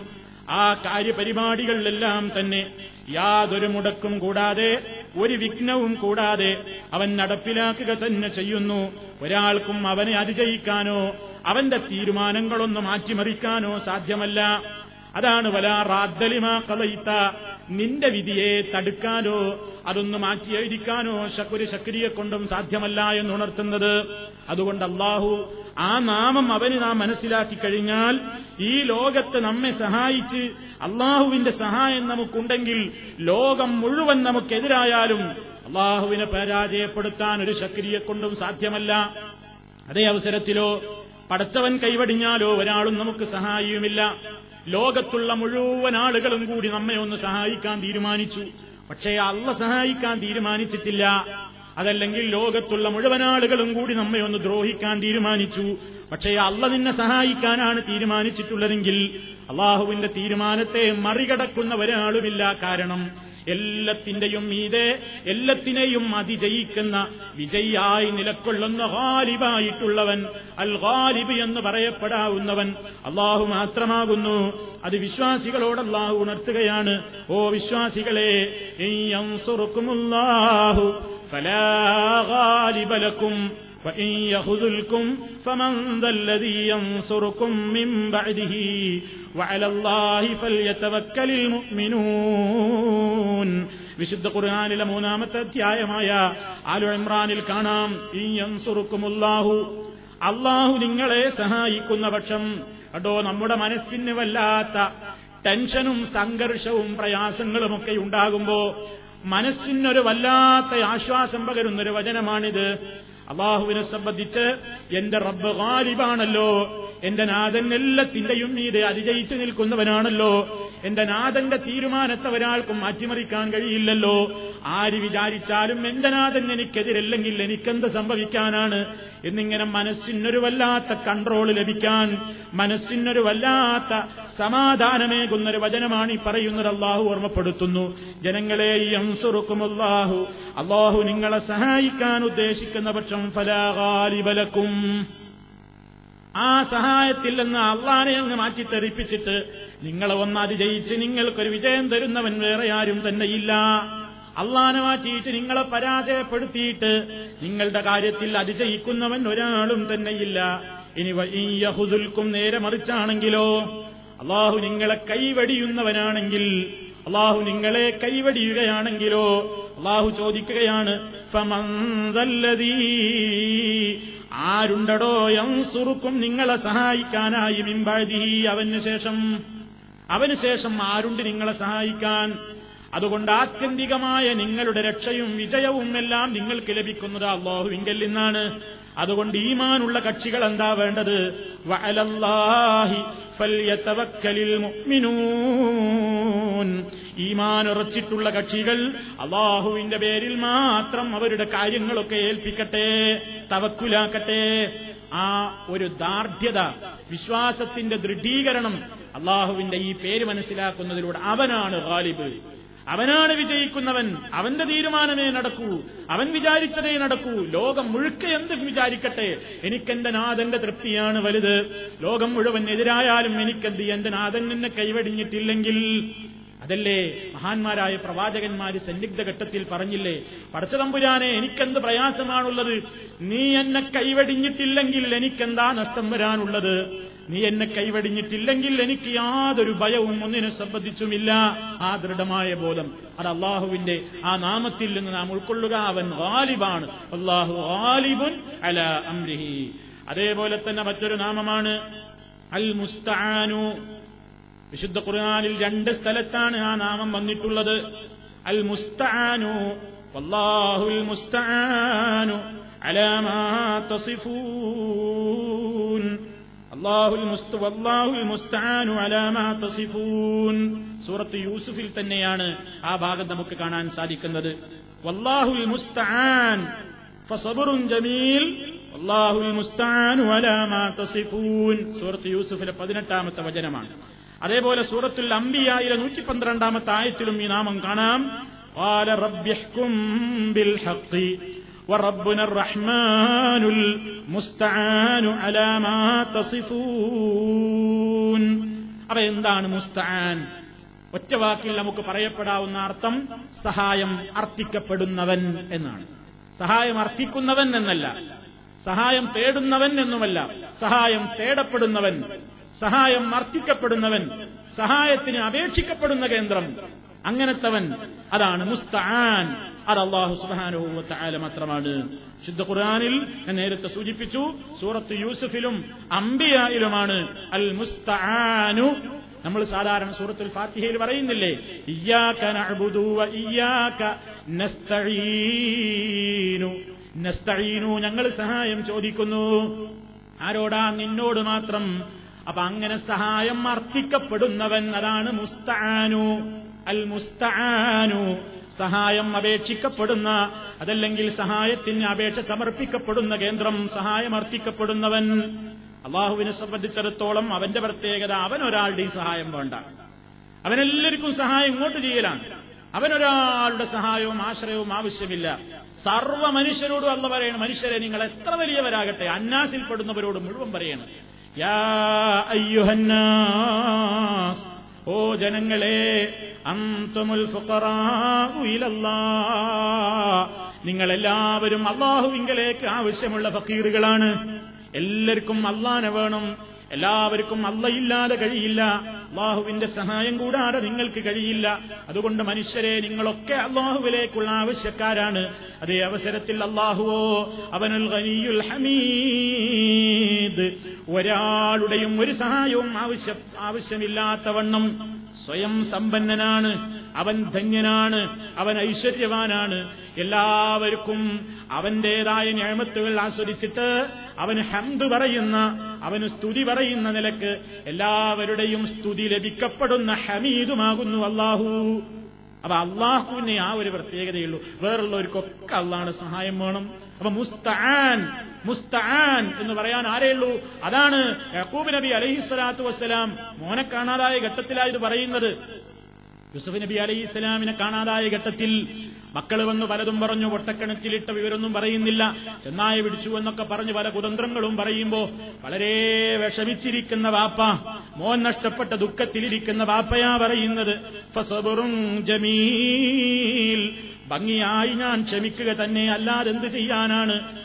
ആ കാര്യപരിപാടികളിലെല്ലാം തന്നെ യാതൊരു മുടക്കും കൂടാതെ ഒരു വിഘ്നവും കൂടാതെ അവൻ നടപ്പിലാക്കുക തന്നെ ചെയ്യുന്നു. ഒരാൾക്കും അവനെ അതിജയിക്കാനോ അവന്റെ തീരുമാനങ്ങളൊന്ന് മാറ്റിമറിക്കാനോ സാധ്യമല്ല. അതാണ് വലാ റാദ്ദലിമാ കളയിത്ത നിന്റെ വിധിയെ തടുക്കാനോ അതൊന്ന് മാറ്റി എഴുതിക്കാനോ ഒരു ശക്രിയെ കൊണ്ടും സാധ്യമല്ല എന്ന് എന്നുണർത്തുന്നത് അതുകൊണ്ട് അള്ളാഹു ആ നാമം അവന് നാം മനസ്സിലാക്കി കഴിഞ്ഞാൽ ഈ ലോകത്ത് നമ്മെ സഹായിച്ച് അള്ളാഹുവിന്റെ സഹായം നമുക്കുണ്ടെങ്കിൽ ലോകം മുഴുവൻ നമുക്കെതിരായാലും അള്ളാഹുവിനെ പരാജയപ്പെടുത്താൻ ഒരു ശക്രിയെ കൊണ്ടും സാധ്യമല്ല. അതേ അവസരത്തിലോ പടച്ചവൻ കൈവടിഞ്ഞാലോ ഒരാളും നമുക്ക് സഹായിയുമില്ല. ലോകത്തുള്ള മുഴുവൻ ആളുകളും കൂടി നമ്മെ ഒന്ന് സഹായിക്കാൻ തീരുമാനിച്ചു. പക്ഷേ അള്ള സഹായിക്കാൻ തീരുമാനിച്ചിട്ടില്ല. അതല്ലെങ്കിൽ ലോകത്തുള്ള മുഴുവൻ ആളുകളും കൂടി നമ്മെ ഒന്ന് ദ്രോഹിക്കാൻ തീരുമാനിച്ചു. പക്ഷേ അള്ള നിന്നെ സഹായിക്കാനാണ് തീരുമാനിച്ചിട്ടുള്ളതെങ്കിൽ അള്ളാഹുവിന്റെ തീരുമാനത്തെ മറികടക്കുന്ന ഒരാളുമില്ല. കാരണം എല്ലാത്തിന്റെയും മീതെ എല്ലാത്തിനെയും അതിജയിക്കുന്ന വിജയിയായി നിലക്കൊള്ളുന്ന ഹാലിബായിട്ടുള്ളവൻ അൽ ഹാലിബ് എന്ന് പറയപ്പെടാവുന്നവൻ അള്ളാഹു മാത്രമാകുന്നു. അത് വിശ്വാസികളോട് അള്ളാഹു ഉണർത്തുകയാണ്. ഓ വിശ്വാസികളെ ഫലാ ഗാലിബ ലക്കും. وإن يخذلكم فمن ذا الذي ينصركم من بعده وعلى الله فليتوكل المؤمنون വിശുദ്ധ ഖുർആാനിലെ മൂന്നാമത്തെ അധ്യായമായ ആലു ഇമ്രാനിൽ കാണാം ഈ യൻസുറുക്കുമുല്ലാഹു അള്ളാഹു നിങ്ങളെ സഹായിക്കുന്ന പക്ഷം കേട്ടോ നമ്മുടെ മനസ്സിന് വല്ലാത്ത ടെൻഷനും സംഘർഷവും പ്രയാസങ്ങളുമൊക്കെ ഉണ്ടാകുമ്പോ മനസ്സിനൊരു വല്ലാത്ത ആശ്വാസം പകരുന്നൊരു വചനമാണിത് അള്ളാഹുവിനെ സംബന്ധിച്ച് എന്റെ റബ്ബ് ഗാലിബാണല്ലോ. എന്റെ നാഥൻ എല്ലാത്തിന്റെയും മീതെ അതിജയിച്ചു നിൽക്കുന്നവനാണല്ലോ. എന്റെ നാഥന്റെ തീരുമാനത്തെ ഒരാൾക്കും മാറ്റിമറിക്കാൻ കഴിയില്ലല്ലോ. ആര് വിചാരിച്ചാലും എന്റെ നാഥൻ എനിക്കെതിരല്ലെങ്കിൽ എനിക്കെന്ത് സംഭവിക്കാനാണ്? എന്നിങ്ങനെ മനസ്സിനൊരു വല്ലാത്ത കൺട്രോൾ ലഭിക്കാൻ മനസ്സിനൊരു വല്ലാത്ത സമാധാനമേകുന്നൊരു വചനമാണ് ഈ പറയുന്നത് അള്ളാഹു ഓർമ്മപ്പെടുത്തുന്നു. ജനങ്ങളെ അള്ളാഹു അള്ളാഹു നിങ്ങളെ സഹായിക്കാൻ ഉദ്ദേശിക്കുന്ന പക്ഷം ഫലാകാലിബലക്കും ആ സഹായത്തിൽ നിന്ന് അള്ളാനെ അങ്ങ് മാറ്റിത്തെറിപ്പിച്ചിട്ട് നിങ്ങളെ ഒന്ന് അതിജയിച്ച് നിങ്ങൾക്കൊരു വിജയം തരുന്നവൻ വേറെ ആരും തന്നെയില്ല. അള്ളാനെ മാറ്റിയിട്ട് നിങ്ങളെ പരാജയപ്പെടുത്തിയിട്ട് നിങ്ങളുടെ കാര്യത്തിൽ അതിജയിക്കുന്നവൻ ഒരാളും തന്നെയില്ല. ഇനി യഹുദുൽക്കും നേരെ മറിച്ചാണെങ്കിലോ അള്ളാഹു നിങ്ങളെ കൈവടിയുന്നവനാണെങ്കിൽ അള്ളാഹു നിങ്ങളെ കൈവടിയുകയാണെങ്കിലോ? അള്ളാഹു ചോദിക്കുകയാണ് ആരുണ്ടടോ യൻസുറുക്കും നിങ്ങളെ സഹായിക്കാനായി മിമ്പാതി അവന് ശേഷം അവന് ശേഷം ആരുണ്ട് നിങ്ങളെ സഹായിക്കാൻ? അതുകൊണ്ട് ആത്യന്തികമായ നിങ്ങളുടെ രക്ഷയും വിജയവും എല്ലാം നിങ്ങൾക്ക് ലഭിക്കുന്നത് അള്ളാഹുവിങ്കൽ നിന്നാണ്. അതുകൊണ്ട് ഈമാനുള്ള കക്ഷികൾ എന്താ വേണ്ടത്? ഈമാൻ ഉറച്ചിട്ടുള്ള കക്ഷികൾ അള്ളാഹുവിന്റെ പേരിൽ മാത്രം അവരുടെ കാര്യങ്ങളൊക്കെ ഏൽപ്പിക്കട്ടെ തവക്കുലാക്കട്ടെ. ആ ഒരു ദാർഢ്യത വിശ്വാസത്തിന്റെ ദൃഢീകരണം അള്ളാഹുവിന്റെ ഈ പേര് മനസ്സിലാക്കുന്നതിലൂടെ അവനാണ് ഗാലിബ്. അവനാണ് വിജയിക്കുന്നവൻ അവന്റെ തീരുമാനമേ നടക്കൂ അവൻ വിചാരിച്ചതേ നടക്കൂ ലോകം മുഴുക്ക എന്ത് വിചാരിക്കട്ടെ എനിക്കെന്റെ നാഥന്റെ തൃപ്തിയാണ് വലുത്. ലോകം മുഴുവൻ എതിരായാലും എനിക്കെന്ത് എന്റെ നാഥൻ എന്നെ കൈവടിഞ്ഞിട്ടില്ലെങ്കിൽ. അതല്ലേ? മഹാന്മാരായ പ്രവാചകന്മാര് സന്നിഗ്ധ ഘട്ടത്തിൽ പറഞ്ഞില്ലേ? പടച്ചതമ്പുരാനെ എനിക്കെന്ത് പ്രയാസമാണുള്ളത്? നീ എന്നെ കൈവടിഞ്ഞിട്ടില്ലെങ്കിൽ എനിക്കെന്താ നഷ്ടം വരാനുള്ളത്? നീ എന്നെ കൈവടിഞ്ഞിട്ടില്ലെങ്കിൽ എനിക്ക് യാതൊരു ഭയവും ഒന്നിനെ സംബന്ധിച്ചുമില്ല. ആ ദൃഢമായ ബോധം. അത് അള്ളാഹുവിന്റെ ആ നാമത്തിൽ നിന്ന് നാം ഉൾക്കൊള്ളുക. അവൻ ഗാലിബാണ്. അള്ളാഹു ഗാലിബുൻ അല അംരിഹി. അതേപോലെ തന്നെ മറ്റൊരു നാമമാണ് അൽ മുസ്താനു വിശുദ്ധ ഖുർആാനിൽ രണ്ട് സ്ഥലത്താണ് ആ നാമം വന്നിട്ടുള്ളത്. അൽ മുസ്താനു വല്ലാഹുൽ മുസ്താനു അലമാ തസിഫൂൻ. അള്ളാഹുൽ മുസ്ത വല്ലാഹുൽ മുസ്താനു അലാമാ തസിഫൂൻ സൂറത്ത് യൂസുഫിൽ തന്നെയാണ് ആ ഭാഗം നമുക്ക് കാണാൻ സാധിക്കുന്നത് വല്ലാഹുൽ മുസ്താൻ ഫസബറുൻ ജമീൽ അള്ളാഹുൽ മുസ്താനു അലാമാ തസിഫൂൻ സൂറത്ത് യൂസുഫിലെ പതിനെട്ടാമത്തെ വചനമാണ് അതേപോലെ സൂറത്തുൽ അംബിയായിലെ നൂറ്റി പന്ത്രണ്ടാമത്തെ ആയത്തിലും ഈ നാമം കാണാം قال رب احكم بالحق وربنا الرحمن المستعان على ما تصفون അപ്പൊ എന്താണ് മുസ്താൻ ഒറ്റ വാക്കിൽ നമുക്ക് പറയപ്പെടാവുന്ന അർത്ഥം സഹായം അർത്ഥിക്കപ്പെടുന്നവൻ എന്നാണ് സഹായം അർത്ഥിക്കുന്നവൻ എന്നല്ല സഹായം തേടുന്നവൻ എന്നുമല്ല സഹായം തേടപ്പെടുന്നവൻ സഹായം അർത്ഥിക്കപ്പെടുന്നവൻ സഹായത്തിന് അപേക്ഷിക്കപ്പെടുന്ന കേന്ദ്രം അങ്ങനത്തവൻ അതാണ് മുസ്താൻ അത് അള്ളാഹു സുബാനുഭവത്തായ മാത്രമാണ്. ശുദ്ധ ഖുർആാനിൽ ഞാൻ നേരത്തെ സൂചിപ്പിച്ചു സൂറത്ത് യൂസഫിലും അംബിയായിലുമാണ്. അൽ മുസ്താനു നമ്മൾ സാധാരണ സൂറത്തുൽ ഫാത്തിഹയിൽ പറയുന്നില്ലേ ഇയ്യാക വ ഇയ്യാക നസ്തഈനു. ഞങ്ങൾ സഹായം ചോദിക്കുന്നു. ആരോടാ നിന്നോട് മാത്രം? അപ്പൊ അങ്ങനെ സഹായം അർത്ഥിക്കപ്പെടുന്നവൻ അതാണ് മുസ്താനു അൽ മുസ്താനു സഹായം അപേക്ഷിക്കപ്പെടുന്ന അതല്ലെങ്കിൽ സഹായത്തിന് അപേക്ഷ സമർപ്പിക്കപ്പെടുന്ന കേന്ദ്രം സഹായമർത്ഥിക്കപ്പെടുന്നവൻ അള്ളാഹുവിനെ സംബന്ധിച്ചിടത്തോളം അവന്റെ പ്രത്യേകത അവൻ ഒരാളുടെയും സഹായം വേണ്ട. അവനെല്ലാവർക്കും സഹായം ഇങ്ങോട്ട് ചെയ്യലാണ്. അവനൊരാളുടെ സഹായവും ആശ്രയവും ആവശ്യമില്ല. സർവ മനുഷ്യരോടും അല്ല പറയണം മനുഷ്യരെ നിങ്ങൾ എത്ര വലിയവരാകട്ടെ? അന്നാസിൽപ്പെടുന്നവരോട് മുഴുവൻ പറയണം. യാ അയ്യുഹന്നാസ് ഓ ജനങ്ങളെ അന്തമുൽ നിങ്ങളെല്ലാവരും അള്ളാഹുവിങ്കലേക്ക് ആവശ്യമുള്ള ഫക്കീറുകളാണ്. എല്ലാവർക്കും അള്ളാനെ വേണം. എല്ലാവർക്കും അള്ളയില്ലാതെ കഴിയില്ല. അള്ളാഹുവിന്റെ സഹായം കൂടാതെ നിങ്ങൾക്ക് കഴിയില്ല. അതുകൊണ്ട് മനുഷ്യരെ നിങ്ങളൊക്കെ അള്ളാഹുവിലേക്കുള്ള ആവശ്യക്കാരാണ്. അതേ അവസരത്തിൽ അള്ളാഹുവോ അവനുൽ ഖനിയുൽ ഹമീദ് ഒരാളുടെയും ഒരു സഹായവും ആവശ്യം ആവശ്യമില്ലാത്തവണ്ണം സ്വയം സമ്പന്നനാണ്. അവൻ ധന്യനാണ്. അവൻ ഐശ്വര്യവാനാണ്. എല്ലാവർക്കും അവന്റേതായ ഞാമത്തുകൾ ആസ്വദിച്ചിട്ട് അവന് ഹന്തു പറയുന്ന അവന് സ്തുതി പറയുന്ന നിലയ്ക്ക് എല്ലാവരുടെയും സ്തുതി ലഭിക്കപ്പെടുന്ന ഹമീദുമാകുന്നു അള്ളാഹു അപ്പൊ അള്ളാഹുവിനെ ആ ഒരു പ്രത്യേകതയുള്ളൂ. വേറുള്ളവർക്കൊക്കെ അള്ളാഹുടെ സഹായം വേണം. അപ്പൊ മുസ്തആൻ മുസ്തആൻ എന്ന് പറയാൻ ആരേയുള്ളൂ അതാണ് യഹൂബ് നബി അലഹിസ്വലാത്തു വസ്സലാം മോനെ കാണാതായ ഘട്ടത്തിലായത് പറയുന്നത്. യൂസഫ് നബി അലൈഹി ഇസ്ലാമിനെ കാണാതായ ഘട്ടത്തിൽ മക്കൾ വന്ന് പലതും പറഞ്ഞു ഒട്ടക്കിണറ്റിലിട്ട വിവരൊന്നും പറയുന്നില്ല. ചെന്നായ പിടിച്ചു എന്നൊക്കെ പറഞ്ഞ് പല കുതന്ത്രങ്ങളും പറയുമ്പോ വളരെ വിഷമിച്ചിരിക്കുന്ന വാപ്പ മോൻ നഷ്ടപ്പെട്ട ദുഃഖത്തിലിരിക്കുന്ന വാപ്പയാ പറയുന്നത്. ജമീൽ. ഭംഗിയായി ഞാൻ ക്ഷമിക്കുക തന്നെ. അല്ലാതെ എന്ത് ചെയ്യാനാണ്?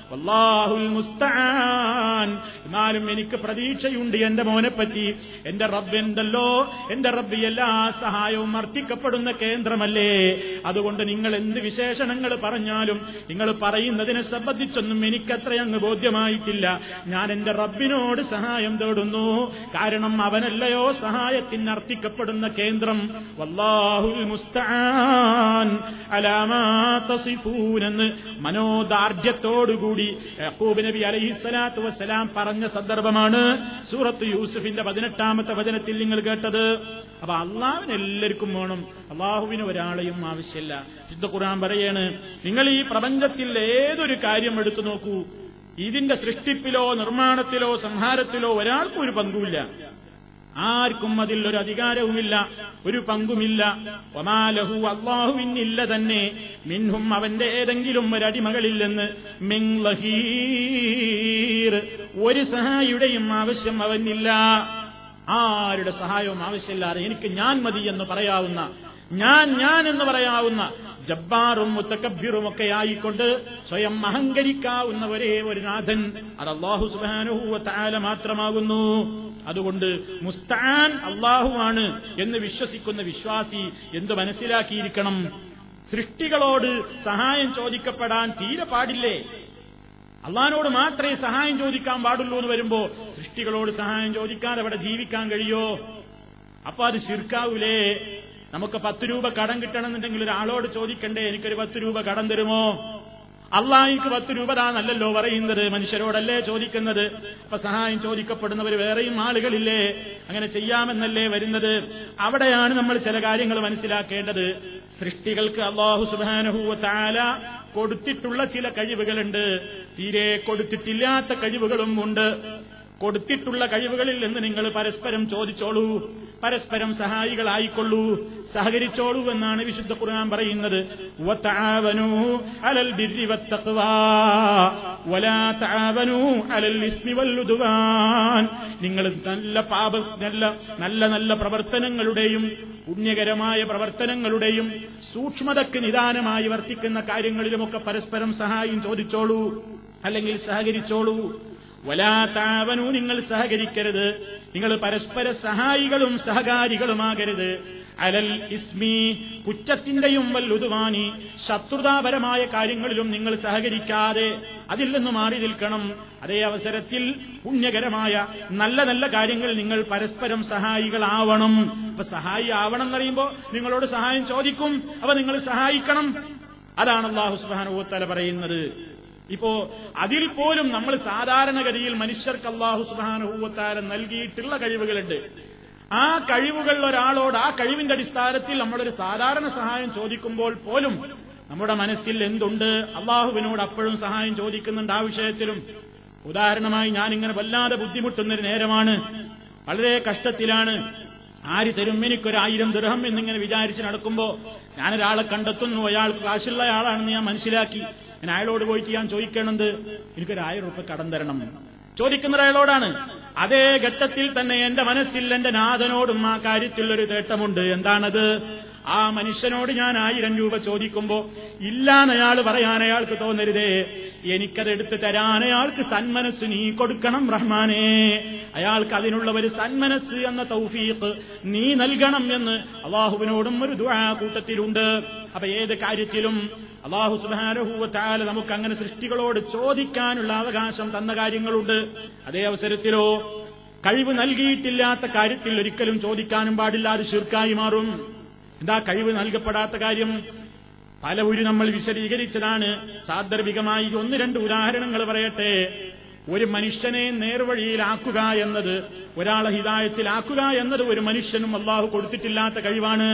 എന്നാലും എനിക്ക് പ്രതീക്ഷയുണ്ട് എന്റെ മോനെപ്പറ്റി. എന്റെ റബ്ബ് എന്തല്ലോ എന്റെ റബ്ബ് എല്ലാ സഹായവും അർത്ഥിക്കപ്പെടുന്ന കേന്ദ്രമല്ലേ? അതുകൊണ്ട് നിങ്ങൾ എന്ത് വിശേഷണങ്ങൾ പറഞ്ഞാലും നിങ്ങൾ പറയുന്നതിനെ സംബന്ധിച്ചൊന്നും എനിക്കത്ര അങ്ങ് ബോധ്യമായിട്ടില്ല. ഞാൻ എന്റെ റബ്ബിനോട് സഹായം തേടുന്നു. കാരണം അവനല്ലയോ സഹായത്തിന് അർത്ഥിക്കപ്പെടുന്ന കേന്ദ്രം? വല്ലാഹുൽ മുസ്താൻ. അലാമാ തസിഫൂനെന്ന് മനോദാർഢ്യത്തോടുകൂടി യഹൂബ് നബി അലഹിസ്സലാത്തു വസ്സലാം പറഞ്ഞ സന്ദർഭമാണ് സൂറത്ത് യൂസുഫിന്റെ പതിനെട്ടാമത്തെ വചനത്തിൽ നിങ്ങൾ കേട്ടത്. അപ്പൊ അള്ളാഹുവിന് എല്ലാവർക്കും വേണം. അള്ളാഹുവിന് ഒരാളെയും ആവശ്യമില്ല. ശുദ്ധ ഖുർആൻ പറയാണ് നിങ്ങൾ ഈ പ്രപഞ്ചത്തിൽ ഏതൊരു കാര്യം എടുത്തു നോക്കൂ. ഇതിന്റെ സൃഷ്ടിപ്പിലോ നിർമ്മാണത്തിലോ സംഹാരത്തിലോ ഒരാൾക്കും ഒരു പങ്കുമില്ല. ആർക്കും അതിൽ ഒരു അധികാരവുമില്ല ഒരു പങ്കുമില്ല. ഒമാലഹു അള്ളാഹുവിനില്ല തന്നെ. മിൻഹും അവന്റെ ഏതെങ്കിലും ഒരടിമകളില്ലെന്ന്. മിംലഹീർ ഒരു സഹായിയുടെയും ആവശ്യം അവനില്ല. ആരുടെ സഹായവും ആവശ്യമില്ലാതെ എനിക്ക് ഞാൻ മതി എന്ന് പറയാവുന്ന ഞാൻ ഞാൻ എന്ന് പറയാവുന്ന ജബ്ബാറും മുത്തക്കബ്യറും ഒക്കെ ആയിക്കൊണ്ട് സ്വയം അഹങ്കരിക്കാവുന്ന ഒരേ ഒരു നാഥൻ അത് അള്ളാഹു സുബാനുഹൂവ താല മാത്രമാകുന്നു. അതുകൊണ്ട് മുസ്താൻ അള്ളാഹുവാണ് എന്ന് വിശ്വസിക്കുന്ന വിശ്വാസി എന്ത് മനസ്സിലാക്കിയിരിക്കണം? സൃഷ്ടികളോട് സഹായം ചോദിക്കപ്പെടാൻ തീരെ പാടില്ലേ? അള്ളഹാനോട് മാത്രമേ സഹായം ചോദിക്കാൻ പാടുള്ളൂ എന്ന് വരുമ്പോ സൃഷ്ടികളോട് സഹായം ചോദിക്കാതെ അവിടെ ജീവിക്കാൻ കഴിയോ? അപ്പൊ അത് ശിർക്കാവൂലേ? നമുക്ക് പത്ത് രൂപ കടം കിട്ടണമെന്നുണ്ടെങ്കിൽ ഒരാളോട് ചോദിക്കണ്ടേ? എനിക്കൊരു പത്ത് രൂപ കടം തരുമോ? അള്ളാഹിക്ക് പത്ത് രൂപ താന്നല്ലോ പറയുന്നത്. മനുഷ്യരോടല്ലേ ചോദിക്കുന്നത്? അപ്പൊ സഹായം ചോദിക്കപ്പെടുന്നവർ വേറെയും ആളുകളില്ലേ? അങ്ങനെ ചെയ്യാമെന്നല്ലേ വരുന്നത്? അവിടെയാണ് നമ്മൾ ചില കാര്യങ്ങൾ മനസ്സിലാക്കേണ്ടത്. സൃഷ്ടികൾക്ക് അള്ളാഹു സുബാനഹുവ താല കൊടുത്തിട്ടുള്ള ചില കഴിവുകളുണ്ട്. തീരെ കൊടുത്തിട്ടില്ലാത്ത കഴിവുകളും ഉണ്ട്. കൊടുത്തിട്ടുള്ള കഴിവുകളിൽ നിന്ന് നിങ്ങൾ പരസ്പരം ചോദിച്ചോളൂ. പരസ്പരം സഹായികളായിക്കൊള്ളൂ. സഹകരിച്ചോളൂ എന്നാണ് വിശുദ്ധ ഖുർആൻ പറയുന്നത്. നിങ്ങൾ നല്ല പാപ നല്ല നല്ല നല്ല പ്രവർത്തനങ്ങളുടെയും പുണ്യകരമായ പ്രവർത്തനങ്ങളുടെയും സൂക്ഷ്മതയ്ക്ക് നിദാനമായി വർത്തിക്കുന്ന കാര്യങ്ങളിലുമൊക്കെ പരസ്പരം സഹായം ചോദിച്ചോളൂ. അല്ലെങ്കിൽ സഹകരിച്ചോളൂ. വലാതാവനു നിങ്ങൾ സഹകരിക്കരുത്. നിങ്ങൾ പരസ്പര സഹായികളും സഹകാരികളുമാകരുത്. അലൽ ഇസ്മി കുറ്റത്തിന്റെയും വല്ലുതുവാനി ശത്രുതാപരമായ കാര്യങ്ങളിലും നിങ്ങൾ സഹകരിക്കാതെ അതിൽ നിന്ന് മാറി നിൽക്കണം. അതേ അവസരത്തിൽ പുണ്യകരമായ നല്ല നല്ല കാര്യങ്ങൾ നിങ്ങൾ പരസ്പരം സഹായികളാവണം. അപ്പൊ സഹായി ആവണം എന്നറിയുമ്പോ നിങ്ങളോട് സഹായം ചോദിക്കും അപ്പൊ നിങ്ങൾ സഹായിക്കണം. അതാണ് അള്ളാഹു സുബാനുഭവത്തല പറയുന്നത്. ഇപ്പോ അതിൽ പോലും നമ്മൾ സാധാരണഗതിയിൽ മനുഷ്യർക്ക് അള്ളാഹു സുബാനുഭൂവത്താരം നൽകിയിട്ടുള്ള കഴിവുകളുണ്ട്. ആ കഴിവുകൾ ഒരാളോട് ആ കഴിവിന്റെ അടിസ്ഥാനത്തിൽ നമ്മളൊരു സാധാരണ സഹായം ചോദിക്കുമ്പോൾ പോലും നമ്മുടെ മനസ്സിൽ എന്തുണ്ട്? അള്ളാഹുവിനോട് അപ്പോഴും സഹായം ചോദിക്കുന്നുണ്ട് ആ വിഷയത്തിലും. ഉദാഹരണമായി ഞാനിങ്ങനെ വല്ലാതെ ബുദ്ധിമുട്ടുന്നൊരു നേരമാണ്. വളരെ കഷ്ടത്തിലാണ്. ആര് തരും? എനിക്കൊരായിരം ദൃഹം എന്നിങ്ങനെ വിചാരിച്ച് നടക്കുമ്പോ ഞാനൊരാളെ കണ്ടെത്തുന്നു. അയാൾ കാശുള്ള ആളാണെന്ന് ഞാൻ മനസ്സിലാക്കി. ഞാൻ അയാളോട് പോയിട്ട് ഞാൻ ചോദിക്കണത് എനിക്കൊരു ആയിരം കടം തരണം. ചോദിക്കുന്നത് അയാളോടാണ് അതേ ഘട്ടത്തിൽ തന്നെ എന്റെ മനസ്സിൽ എന്റെ നാഥനോടും ആ കാര്യത്തിൽ ഒരു തേട്ടമുണ്ട്. എന്താണത്? ആ മനുഷ്യനോട് ഞാൻ ആയിരം രൂപ ചോദിക്കുമ്പോ ഇല്ലാന്ന് അയാൾ പറയാൻ അയാൾക്ക് തോന്നരുതേ. എനിക്കത് എടുത്തു തരാൻ അയാൾക്ക് സന്മനസ് നീ കൊടുക്കണം റഹ്മാനേ. അയാൾക്ക് അതിനുള്ള ഒരു സന്മനസ് എന്ന തൗഫീഖ് നീ നൽകണം എന്ന് അള്ളാഹുവിനോടും ഒരു ദുആ കൂട്ടത്തിലുണ്ട്. അപ്പൊ ഏത് കാര്യത്തിലും അള്ളാഹു സുബാനഹൂവത്താല നമുക്ക് അങ്ങനെ സൃഷ്ടികളോട് ചോദിക്കാനുള്ള അവകാശം തന്ന കാര്യങ്ങളുണ്ട്. അതേ അവസരത്തിലോ കഴിവ് നൽകിയിട്ടില്ലാത്ത കാര്യത്തിൽ ഒരിക്കലും ചോദിക്കാനും പാടില്ല അത് ശീർക്കായി മാറും. എന്താ കഴിവ് നൽകപ്പെടാത്ത കാര്യം? പലവരും നമ്മൾ വിശദീകരിച്ചതാണ്. സാന്ദർഭികമായി ഒന്ന് രണ്ട് ഉദാഹരണങ്ങൾ പറയട്ടെ. ഒരു മനുഷ്യനെ നേർവഴിയിലാക്കുക എന്നത് ഒരാളെ ഹിതായത്തിലാക്കുക എന്നത് ഒരു മനുഷ്യനും അള്ളാഹു കൊടുത്തിട്ടില്ലാത്ത കഴിവാണ്.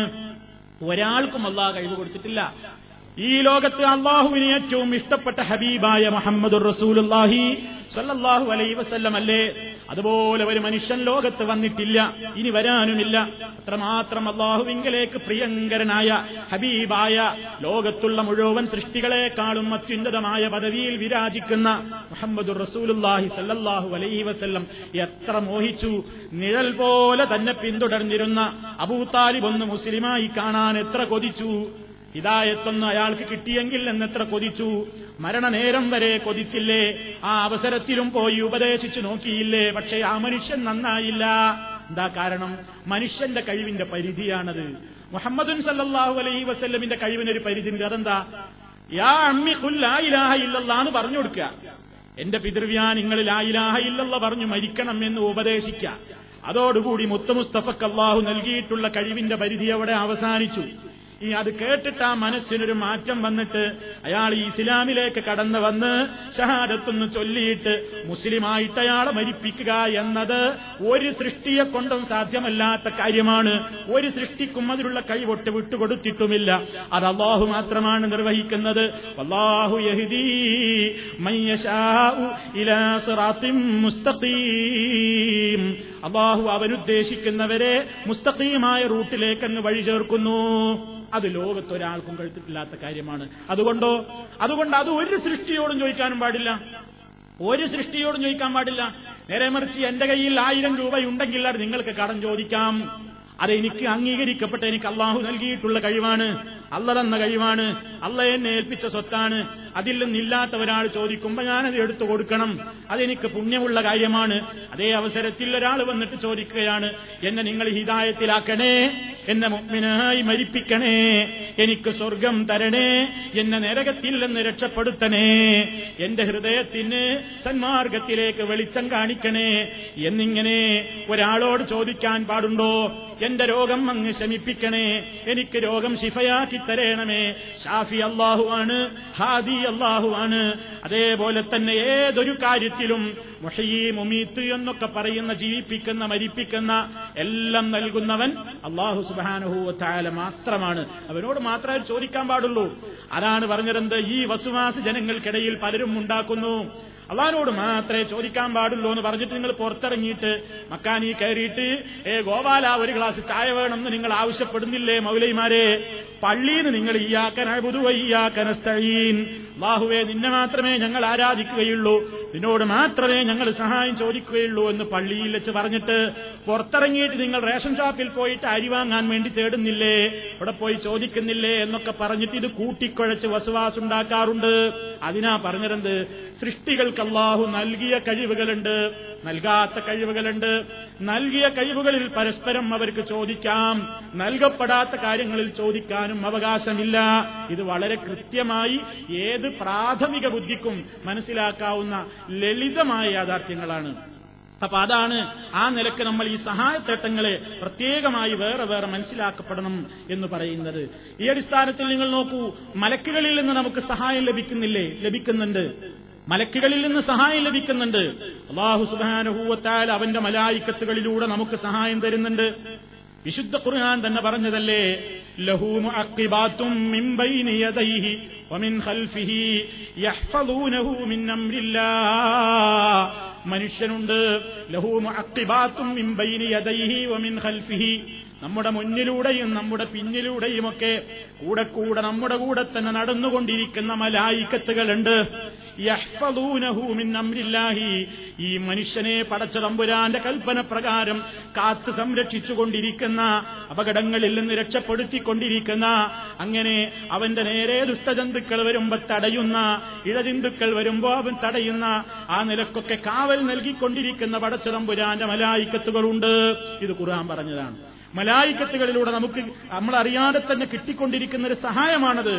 ഒരാൾക്കും അള്ളാഹ് കഴിവ് കൊടുത്തിട്ടില്ല. ഈ ലോകത്ത് അള്ളാഹുവിന് ഏറ്റവും ഇഷ്ടപ്പെട്ട ഹബീബായ മുഹമ്മദ് റസൂലുല്ലാഹി സല്ലല്ലാഹു അലൈ വസല്ലം അല്ലേ? അതുപോലെ ഒരു മനുഷ്യൻ ലോകത്ത് വന്നിട്ടില്ല ഇനി വരാനുമില്ല. അത്രമാത്രം അള്ളാഹുവിങ്കലേക്ക് പ്രിയങ്കരനായ ഹബീബായ ലോകത്തുള്ള മുഴുവൻ സൃഷ്ടികളെക്കാളും അത്യുന്നതമായ പദവിയിൽ വിരാജിക്കുന്ന മുഹമ്മദ് റസൂലുല്ലാഹി സല്ലല്ലാഹു അലൈ വസല്ലം എത്ര മോഹിച്ചു. നിഴൽ പോലെ തന്നെ പിന്തുടർന്നിരുന്ന അബൂതാലിബ് ഒന്ന് മുസ്ലിമായി കാണാൻ എത്ര കൊതിച്ചു. ഹിദായത്തൊന്ന് അയാൾക്ക് കിട്ടിയെങ്കിൽ എന്നെത്ര കൊതിച്ചു? മരണനേരം വരെ കൊതിച്ചില്ലേ? ആ അവസരത്തിലും പോയി ഉപദേശിച്ചു നോക്കിയില്ലേ? പക്ഷേ ആ മനുഷ്യൻ നന്നായില്ല. എന്താ കാരണം? മനുഷ്യന്റെ കഴിവിന്റെ പരിധിയാണത്. മുഹമ്മദുൻ സല്ലാഹു അലൈ വസ്ല്ലമിന്റെ കഴിവിനൊരു പരിധിയുണ്ട് അതെന്താ? യാ അമ്മി ഇലാഹ ഇല്ലല്ലാന്ന് പറഞ്ഞു കൊടുക്കുക എന്റെ പിതൃവ്യാ നിങ്ങൾ ലായിലാഹ ഇല്ലല്ല പറഞ്ഞു മരിക്കണം എന്ന് ഉപദേശിക്കുക അതോടുകൂടി മുത്തമുസ്തഫക്ക് അള്ളാഹു നൽകിയിട്ടുള്ള കഴിവിന്റെ പരിധി അവിടെ അവസാനിച്ചു. ഈ അത് കേട്ടിട്ട് ആ മനസ്സിനൊരു മാറ്റം വന്നിട്ട് അയാൾ ഈ ഇസ്ലാമിലേക്ക് കടന്നു വന്ന് ഷഹാദത്തൊന്ന് ചൊല്ലിയിട്ട് മുസ്ലിമായിട്ട് അയാളെ മരിപ്പിക്കുക എന്നത് ഒരു സൃഷ്ടിയെ കൊണ്ടും സാധ്യമല്ലാത്ത കാര്യമാണ്. ഒരു സൃഷ്ടിക്കും അതിലുള്ള കൈവൊട്ട് വിട്ടുകൊടുത്തിട്ടുമില്ല. അത് അള്ളാഹു മാത്രമാണ് നിർവഹിക്കുന്നത്. അള്ളാഹു അള്ളാഹു അവനുദ്ദേശിക്കുന്നവരെ മുസ്തഖീമായ റൂട്ടിലേക്കങ്ങ് വഴി ചേർക്കുന്നു അത് ലോകത്തൊരാൾക്കും കഴുത്തിട്ടില്ലാത്ത കാര്യമാണ്. അതുകൊണ്ടോ? അതുകൊണ്ട് അത് ഒരു സൃഷ്ടിയോടും ചോദിക്കാനും പാടില്ല. ഒരു സൃഷ്ടിയോടും ചോദിക്കാൻ പാടില്ല. നേരെ മറിച്ച് എന്റെ കയ്യിൽ ആയിരം രൂപയുണ്ടെങ്കിൽ അത് നിങ്ങൾക്ക് കടം ചോദിക്കാം. അത് എനിക്ക് അംഗീകരിക്കപ്പെട്ട എനിക്ക് അള്ളാഹു നൽകിയിട്ടുള്ള കഴിവാണ്. അല്ല തന്ന കഴിവാണ്. അല്ല എന്നെ ഏൽപ്പിച്ച സ്വത്താണ്. അതിൽ നിന്നില്ലാത്ത ഒരാൾ ചോദിക്കുമ്പോൾ ഞാനത് എടുത്തു കൊടുക്കണം. അതെനിക്ക് പുണ്യമുള്ള കാര്യമാണ്. അതേ അവസരത്തിൽ ഒരാൾ വന്നിട്ട് ചോദിക്കുകയാണ് എന്നെ നിങ്ങൾ ഹിതായത്തിലാക്കണേ എന്നെ മുഗ്മിനായി മരിപ്പിക്കണേ എനിക്ക് സ്വർഗം തരണേ എന്നെ നരകത്തിൽ നിന്ന് രക്ഷപ്പെടുത്തണേ എന്റെ ഹൃദയത്തിന് സന്മാർഗത്തിലേക്ക് വെളിച്ചം കാണിക്കണേ എന്നിങ്ങനെ ഒരാളോട് ചോദിക്കാൻ പാടുണ്ടോ? എന്റെ രോഗം അങ്ങ് ശമിപ്പിക്കണേ എനിക്ക് രോഗം ശിഫയാക്കി തരേണമേ. ഷാഫി അള്ളാഹു ആണ് ഹാദി അള്ളാഹു ആണ്. അതേപോലെ തന്നെ ഏതൊരു കാര്യത്തിലും മുഹയീ മുമീത്ത് എന്നൊക്കെ പറയുന്ന ജീവിപ്പിക്കുന്ന മരിപ്പിക്കുന്ന എല്ലാം നൽകുന്നവൻ അള്ളാഹു സുബാനുഹൂവത്തായ മാത്രമാണ്. അവനോട് മാത്രമേ ചോദിക്കാൻ പാടുള്ളൂ. അതാണ് പറഞ്ഞതെന്ത്? ഈ വസുവാസ ജനങ്ങൾക്കിടയിൽ പലരും ഉണ്ടാക്കുന്നു. അള്ളഹാനോട് മാത്രമേ ചോദിക്കാൻ പാടുള്ളൂ എന്ന് പറഞ്ഞിട്ട് നിങ്ങൾ പുറത്തിറങ്ങിയിട്ട് മക്കാനീ കയറിയിട്ട് ഏ ഗോപാല ഒരു ഗ്ലാസ് ചായ വേണമെന്ന് നിങ്ങൾ ആവശ്യപ്പെടുന്നില്ലേ മൗലൈമാരെ? പള്ളിയിൽ നിന്ന് നിങ്ങൾ ഇയാക്കൻ അഴുതുവയ്യാക്കനസ്തഴീൻ ബാഹുവെ നിന്നെ മാത്രമേ ഞങ്ങൾ ആരാധിക്കുകയുള്ളൂ. നിന്നോട് മാത്രമേ ഞങ്ങൾ സഹായം ചോദിക്കുകയുള്ളൂ എന്ന് പള്ളിയിൽ വെച്ച് പറഞ്ഞിട്ട് പുറത്തിറങ്ങിയിട്ട് നിങ്ങൾ റേഷൻ ഷോപ്പിൽ പോയിട്ട് അരി വാങ്ങാൻ വേണ്ടി തേടുന്നില്ലേ? ഇവിടെ പോയി ചോദിക്കുന്നില്ലേ എന്നൊക്കെ പറഞ്ഞിട്ട് ഇത് കൂട്ടിക്കുഴച്ച് വസുവാസുണ്ടാക്കാറുണ്ട് അതിനാ പറഞ്ഞിരുന്നത് സൃഷ്ടികൾക്ക് അള്ളാഹു നൽകിയ കഴിവുകളുണ്ട്. നൽകാത്ത കഴിവുകളുണ്ട്. നൽകിയ കഴിവുകളിൽ പരസ്പരം അവർക്ക് ചോദിക്കാം. നൽകപ്പെടാത്ത കാര്യങ്ങളിൽ ചോദിക്കാനും അവകാശമില്ല. ഇത് വളരെ കൃത്യമായി ഏത് പ്രാഥമിക ബുദ്ധിക്കും മനസ്സിലാക്കാവുന്ന ലളിതമായ യാഥാർത്ഥ്യങ്ങളാണ്. അപ്പൊ അതാണ് ആ നിലയ്ക്ക് നമ്മൾ ഈ സഹായത്തേട്ടങ്ങളെ പ്രത്യേകമായി വേറെ വേറെ മനസ്സിലാക്കപ്പെടണം എന്ന് പറയുന്നത്. ഈ അടിസ്ഥാനത്തിൽ നിങ്ങൾ നോക്കൂ മലക്കുകളിൽ നിന്ന് നമുക്ക് സഹായം ലഭിക്കുന്നില്ലേ? ലഭിക്കുന്നുണ്ട്. മലക്കുകളിൽ നിന്ന് സഹായം ലഭിക്കുന്നുണ്ട്. അള്ളാഹു സുബാനുഭൂവത്താൽ അവന്റെ മലായിക്കത്തുകളിലൂടെ നമുക്ക് സഹായം തരുന്നുണ്ട്. വിശുദ്ധ ഖുർആൻ തന്നെ പറഞ്ഞതല്ലേ? ലഹു മിൻ ബൈനി യദൈഹി ഖൽഫിഹി മിൻ മനുഷ്യനുണ്ട്. ലഹു മുഅഖിബാത്തും മിൻ ബൈനി യദൈഹി ഖൽഫിഹി നമ്മുടെ മുന്നിലൂടെയും നമ്മുടെ പിന്നിലൂടെയുമൊക്കെ കൂടെ കൂടെ നമ്മുടെ കൂടെ തന്നെ നടന്നുകൊണ്ടിരിക്കുന്ന മലായിക്കത്തുകളുണ്ട്. ഈ മനുഷ്യനെ പടച്ച തമ്പുരാന്റെ കൽപ്പന പ്രകാരം കാത്തു സംരക്ഷിച്ചുകൊണ്ടിരിക്കുന്ന അപകടങ്ങളിൽ നിന്ന് രക്ഷപ്പെടുത്തിക്കൊണ്ടിരിക്കുന്ന അങ്ങനെ അവന്റെ നേരെ ദുഷ്ടജന്തുക്കൾ വരുമ്പോ തടയുന്ന ഇഴജന്തുക്കൾ വരുമ്പോ അവൻ തടയുന്ന ആ നിലക്കൊക്കെ കാവൽ നൽകിക്കൊണ്ടിരിക്കുന്ന പടച്ച തമ്പുരാന്റെ മലായിക്കത്തുകളുണ്ട്. ഇത് ഖുർആൻ പറഞ്ഞതാണ്. മലായിക്കത്തുകളിലൂടെ നമുക്ക് നമ്മൾ അറിയാതെ തന്നെ കിട്ടിക്കൊണ്ടിരിക്കുന്ന ഒരു സഹായമാണത്.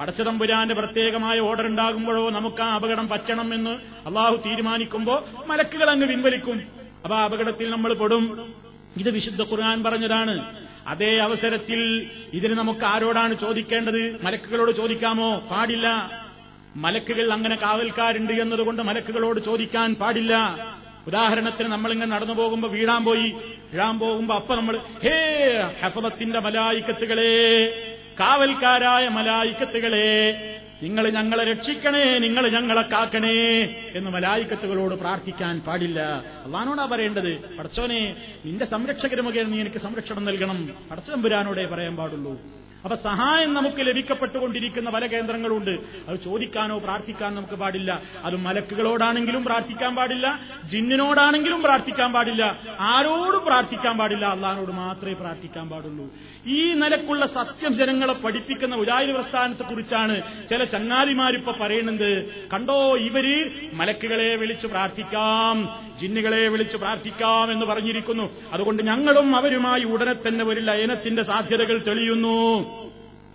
പടച്ചതമ്പുരാന്റെ പ്രത്യേകമായ ഓർഡർ ഉണ്ടാകുമ്പോഴോ നമുക്ക് ആ അപകടം പറ്റണം എന്ന് അള്ളാഹു തീരുമാനിക്കുമ്പോ മലക്കുകൾ അങ്ങ് പിൻവലിക്കും. അപ്പൊ ആ അപകടത്തിൽ നമ്മൾ പെടും. ഇത് വിശുദ്ധ ഖുർആൻ പറഞ്ഞതാണ്. അതേ അവസരത്തിൽ ഇതിന് നമുക്ക് ആരോടാണ് ചോദിക്കേണ്ടത്? മലക്കുകളോട് ചോദിക്കാമോ? പാടില്ല. മലക്കുകൾ അങ്ങനെ കാവൽക്കാരുണ്ട് എന്നതുകൊണ്ട് മലക്കുകളോട് ചോദിക്കാൻ പാടില്ല. ഉദാഹരണത്തിന് നമ്മളിങ്ങനെ നടന്നു പോകുമ്പോ വീഴാൻ പോയി വീഴാൻ പോകുമ്പോ അപ്പൊ നമ്മൾ ഹേ ഹസബത്തിന്റെ മലായിക്കത്തുകളെ കാവൽക്കാരായ മലായിക്കത്തുകളെ നിങ്ങൾ ഞങ്ങളെ രക്ഷിക്കണേ നിങ്ങൾ ഞങ്ങളെ കാക്കണേ എന്ന് മലായിക്കത്തുകളോട് പ്രാർത്ഥിക്കാൻ പാടില്ല. അള്ളഹാനോടാ പറയേണ്ടത് പടച്ചോനെ നിന്റെ സംരക്ഷകര് മുഖേന നീ എനിക്ക് സംരക്ഷണം നൽകണം. പടച്ചമ്പുരാനോടെ പറയാൻ പാടുള്ളൂ. അപ്പൊ സഹായം നമുക്ക് ലഭിക്കപ്പെട്ടുകൊണ്ടിരിക്കുന്ന പല കേന്ദ്രങ്ങളുണ്ട്. അത് ചോദിക്കാനോ പ്രാർത്ഥിക്കാൻ നമുക്ക് പാടില്ല. അത് മലക്കുകളോടാണെങ്കിലും പ്രാർത്ഥിക്കാൻ പാടില്ല. ജിന്നിനോടാണെങ്കിലും പ്രാർത്ഥിക്കാൻ പാടില്ല. ആരോടും പ്രാർത്ഥിക്കാൻ പാടില്ല. അള്ളഹാനോട് മാത്രമേ പ്രാർത്ഥിക്കാൻ പാടുള്ളൂ. ഈ നിലക്കുള്ള സത്യം ജനങ്ങളെ പഠിപ്പിക്കുന്ന ഉജായി പ്രസ്ഥാനത്തെ കുറിച്ചാണ് ചില ചങ്ങാതിമാരിപ്പോ പറയുന്നത്. കണ്ടോ ഇവർ മലക്കുകളെ വിളിച്ച് പ്രാർത്ഥിക്കാം ജിന്നുകളെ വിളിച്ച് പ്രാർത്ഥിക്കാം എന്ന് പറഞ്ഞിരിക്കുന്നു. അതുകൊണ്ട് ഞങ്ങളും അവരുമായി ഉടനെ തന്നെ ഒരു ലയനത്തിന്റെ സാധ്യതകൾ തെളിയുന്നു.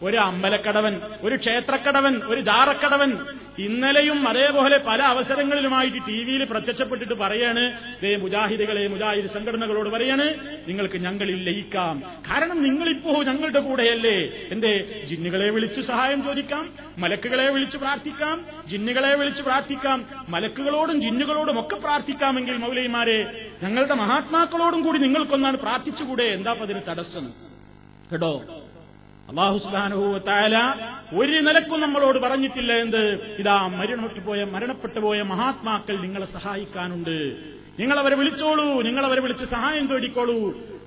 ഒരു അമ്പലക്കടവൻ ഒരു ക്ഷേത്രക്കടവൻ ഒരു ജാറക്കടവൻ. ഇന്നലെയും അതേപോലെ പല അവസരങ്ങളിലുമായിട്ട് ടി വിയിൽ പ്രത്യക്ഷപ്പെട്ടിട്ട് പറയാണ് ദേ മുജാഹിദുകളെ മുജാഹിദ് സംഘടനകളോട് പറയാണ് നിങ്ങൾക്ക് ഞങ്ങളിൽ ലയിക്കാം. കാരണം നിങ്ങളിപ്പോ ഞങ്ങളുടെ കൂടെയല്ലേ. എന്റെ ജിന്നുകളെ വിളിച്ച് സഹായം ചോദിക്കാം മലക്കുകളെ വിളിച്ച് പ്രാർത്ഥിക്കാം ജിന്നുകളെ വിളിച്ച് പ്രാർത്ഥിക്കാം മലക്കുകളോടും ജിന്നുകളോടും ഒക്കെ പ്രാർത്ഥിക്കാമെങ്കിൽ മൗലൈമാരെ ഞങ്ങളുടെ മഹാത്മാക്കളോടും കൂടി നിങ്ങൾക്കൊന്നാണ് പ്രാർത്ഥിച്ചുകൂടെ? എന്താ അതിന് തടസ്സം? കേട്ടോ? അള്ളാഹു സുബാനുഭൂത്തായ ഒരു നിലക്കും നമ്മളോട് പറഞ്ഞിട്ടില്ല എന്ത്? ഇതാ മരണപ്പെട്ടു പോയ മരണപ്പെട്ടു പോയ മഹാത്മാക്കൾ നിങ്ങളെ സഹായിക്കാനുണ്ട്. നിങ്ങളവരെ വിളിച്ചോളൂ നിങ്ങളവരെ വിളിച്ച് സഹായം തേടിക്കോളൂ.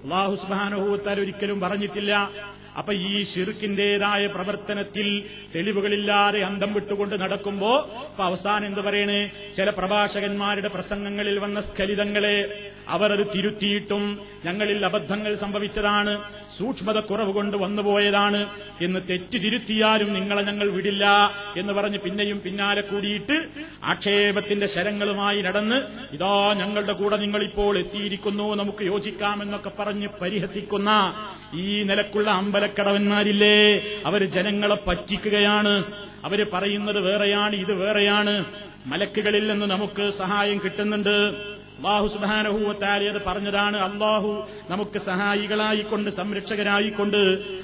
അള്ളാഹു സുബാനുഭൂത്താൽ ഒരിക്കലും പറഞ്ഞിട്ടില്ല. അപ്പൊ ഈ ഷിർക്കിന്റേതായ പ്രവർത്തനത്തിൽ തെളിവുകളില്ലാതെ അന്തം വിട്ടുകൊണ്ട് നടക്കുമ്പോ ഇപ്പൊ അവസാനം എന്ത് പറയണേ? ചില പ്രഭാഷകന്മാരുടെ പ്രസംഗങ്ങളിൽ വന്ന സ്ഖലിതങ്ങളെ അവർ അത് തിരുത്തിയിട്ടും ഞങ്ങളിൽ അബദ്ധങ്ങൾ സംഭവിച്ചതാണ്. സൂക്ഷ്മത കുറവ് കൊണ്ട് വന്നുപോയതാണ് എന്ന് തെറ്റ് തിരുത്തിയാലും നിങ്ങളെ ഞങ്ങൾ വിടില്ല എന്ന് പറഞ്ഞ് പിന്നെയും പിന്നാലെ കൂടിയിട്ട് ആക്ഷേപത്തിന്റെ ശരങ്ങളുമായി നടന്ന് ഇതാ ഞങ്ങളുടെ കൂടെ നിങ്ങളിപ്പോൾ എത്തിയിരിക്കുന്നു നമുക്ക് യോജിക്കാമെന്നൊക്കെ പറഞ്ഞ് പരിഹസിക്കുന്ന ഈ നിലക്കുള്ള അമ്പലക്കടവന്മാരില്ലേ? അവർ ജനങ്ങളെ പറ്റിക്കുകയാണ്. അവർ പറയുന്നത് വേറെയാണ് ഇത് വേറെയാണ്. മലക്കുകളിൽ നിന്ന് നമുക്ക് സഹായം കിട്ടുന്നുണ്ട്. അള്ളാഹു സുബാനഹൂവത്താലി അത് പറഞ്ഞതാണ്. അള്ളാഹു നമുക്ക് സഹായികളായിക്കൊണ്ട് സംരക്ഷകരായിക്കൊണ്ട്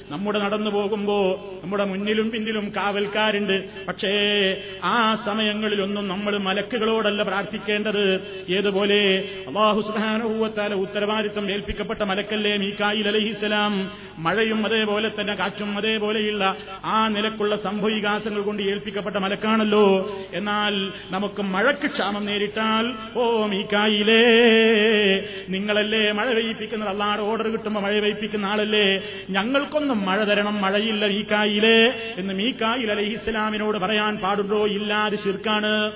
നമ്മുടെ നടന്നു പോകുമ്പോ നമ്മുടെ മുന്നിലും പിന്നിലും കാവൽക്കാരുണ്ട്. പക്ഷേ ആ സമയങ്ങളിലൊന്നും നമ്മൾ മലക്കുകളോടല്ല പ്രാർത്ഥിക്കേണ്ടത്. ഏതുപോലെ അള്ളാഹു സുബാനഹൂവത്താല ഉത്തരവാദിത്തം ഏൽപ്പിക്കപ്പെട്ട മലക്കല്ലേ മീക്കായിൽ അലഹിസ്സലാം മഴയും അതേപോലെ തന്നെ കാറ്റും അതേപോലെയുള്ള ആ നിലക്കുള്ള സംഭവികാസങ്ങൾ കൊണ്ട് ഏൽപ്പിക്കപ്പെട്ട മലക്കാണല്ലോ. എന്നാൽ നമുക്ക് മഴക്ക് ക്ഷാമം നേരിട്ടാൽ ഓ മീക്കായി മീക്കായിലേ നിങ്ങളല്ലേ മഴ പെയ്യിപ്പിക്കുന്നത്? അള്ളാടെ ഓർഡർ കിട്ടുമ്പോ മഴ പെയ്യിപ്പിക്കുന്ന ആളല്ലേ? ഞങ്ങൾക്കൊന്നും മഴ തരണം മഴയില്ല ഈ കായിലേ എന്ന് മീക്കായിൽ അലഹി ഇസ്ലാമിനോട് പറയാൻ പാടുണ്ടോ? ഇല്ലാതെ ശിർക്കാണ്.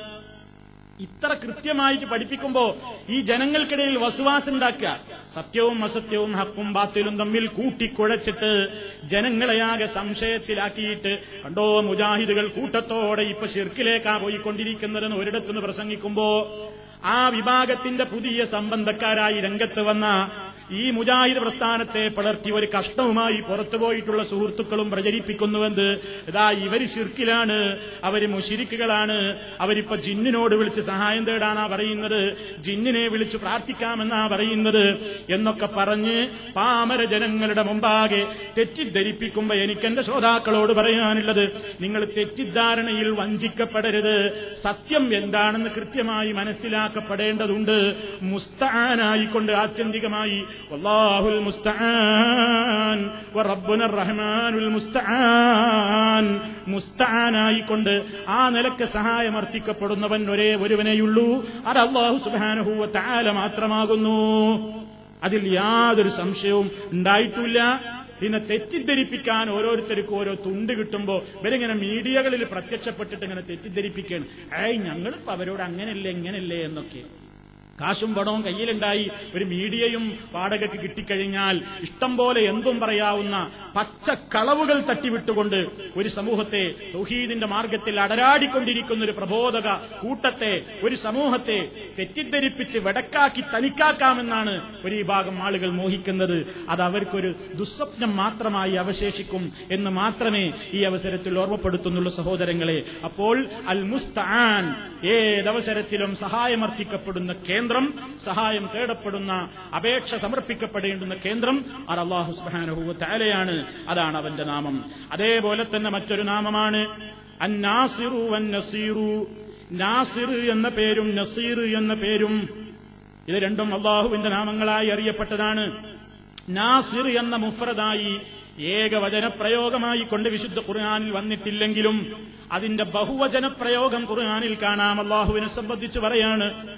ഇത്ര കൃത്യമായിട്ട് പഠിപ്പിക്കുമ്പോ ഈ ജനങ്ങൾക്കിടയിൽ വസുവാസം ഉണ്ടാക്കുക. സത്യവും അസത്യവും ഹക്കും ബാത്തിലും തമ്മിൽ കൂട്ടിക്കുഴച്ചിട്ട് ജനങ്ങളെയാകെ സംശയത്തിലാക്കിയിട്ട് കണ്ടോ മുജാഹിദുകൾ കൂട്ടത്തോടെ ഇപ്പൊ ഷിർക്കിലേക്കാ പോയിക്കൊണ്ടിരിക്കുന്നതെന്ന് ഒരിടത്തുനിന്ന് പ്രസംഗിക്കുമ്പോ ആ വിഭാഗത്തിന്റെ പുതിയ സംബന്ധക്കാരായി രംഗത്ത് വന്ന ഈ മുജാഹിദ് പ്രസ്ഥാനത്തെ പടർത്തി ഒരു കഷ്ടവുമായി പുറത്തുപോയിട്ടുള്ള സുഹൃത്തുക്കളും പ്രചരിപ്പിക്കുന്നുവെന്ന് ഇതാ ഇവർ ശിർക്കിലാണ് അവർ മുഷിരിക്കുകളാണ് അവരിപ്പോ ജിന്നിനോട് വിളിച്ച് സഹായം തേടാനാ പറയുന്നത് ജിന്നിനെ വിളിച്ച് പ്രാർത്ഥിക്കാമെന്നാ പറയുന്നത് എന്നൊക്കെ പറഞ്ഞ് പാമര ജനങ്ങളുടെ മുമ്പാകെ തെറ്റിദ്ധരിപ്പിക്കുമ്പോ എനിക്കെന്റെ ശ്രോതാക്കളോട് പറയാനുള്ളത് നിങ്ങൾ തെറ്റിദ്ധാരണയിൽ വഞ്ചിക്കപ്പെടരുത് സത്യം എന്താണെന്ന് കൃത്യമായി മനസ്സിലാക്കപ്പെടേണ്ടതുണ്ട് മുസ്താനായിക്കൊണ്ട് ആത്യന്തികമായി വല്ലാഹുൽ മുസ്തആൻ വറബ്ബുന റഹ്മാനുൽ മുസ്തആൻ മുസ്തആനായിക്കൊണ്ട് ആ നിലയ്ക്ക് സഹായമർത്ഥിക്കപ്പെടുന്നവൻ ഒരേ ഒരുവനെയുള്ളൂ. അത് അള്ളാഹു സുബ്ഹാനഹു വ തആല മാത്രമാകുന്നു. അതിൽ യാതൊരു സംശയവും ഉണ്ടായിട്ടില്ല. പിന്നെ തെറ്റിദ്ധരിപ്പിക്കാൻ ഓരോരുത്തർക്കും ഓരോ തുണ്ട് കിട്ടുമ്പോൾ ഇവരിങ്ങനെ മീഡിയകളിൽ പ്രത്യക്ഷപ്പെട്ടിട്ട് ഇങ്ങനെ തെറ്റിദ്ധരിപ്പിക്കുകയാണ്. ഏയ് ഞങ്ങളിപ്പോ അവരോട് അങ്ങനെയല്ലേ ഇങ്ങനല്ലേ എന്നൊക്കെ. കാശും പണവും കയ്യിലുണ്ടായി ഒരു മീഡിയയും വാടകയ്ക്ക് കിട്ടിക്കഴിഞ്ഞാൽ ഇഷ്ടം പോലെ എന്തും പറയാവുന്ന പച്ചക്കളവുകൾ തട്ടിവിട്ടുകൊണ്ട് ഒരു സമൂഹത്തെ തൗഹീദിന്റെ മാർഗത്തിൽ അടരാടിക്കൊണ്ടിരിക്കുന്ന ഒരു പ്രബോധക കൂട്ടത്തെ ഒരു സമൂഹത്തെ തെറ്റിദ്ധരിപ്പിച്ച് വെടക്കാക്കി തനിക്കാക്കാമെന്നാണ് ഒരു വിഭാഗം ആളുകൾ മോഹിക്കുന്നത്. അത് അവർക്കൊരു ദുസ്വപ്നം മാത്രമായി അവശേഷിക്കും എന്ന് മാത്രമേ ഈ അവസരത്തിൽ ഓർമ്മപ്പെടുത്തുന്നുള്ളൂ സഹോദരങ്ങളെ. അപ്പോൾ അൽ മുസ്താൻ ഏതവസരത്തിലും സഹായമർപ്പിക്കപ്പെടുന്ന കേന്ദ്രം സഹായം തേടപ്പെടുന്ന അപേക്ഷ സമർപ്പിക്കപ്പെടേണ്ടുന്ന കേന്ദ്രം അത് അള്ളാഹു സുബാനഹുവ താലയാണ് അതാണ് അവന്റെ നാമം. അതേപോലെ തന്നെ മറ്റൊരു നാമമാണ് അന്നാസിറു അന്നസീറു നസീറു നാസിർ എന്ന പേരും നസീർ എന്ന പേരും ഇത് രണ്ടും അള്ളാഹുവിന്റെ നാമങ്ങളായി അറിയപ്പെട്ടതാണ്. നാസിർ എന്ന മുഫ്രദായി ഏകവചന പ്രയോഗമായി കൊണ്ട് വിശുദ്ധ ഖുർആാനിൽ വന്നിട്ടില്ലെങ്കിലും അതിന്റെ ബഹുവചന പ്രയോഗം ഖുർആാനിൽ കാണാം. അള്ളാഹുവിനെ സംബന്ധിച്ച് പറയാണ്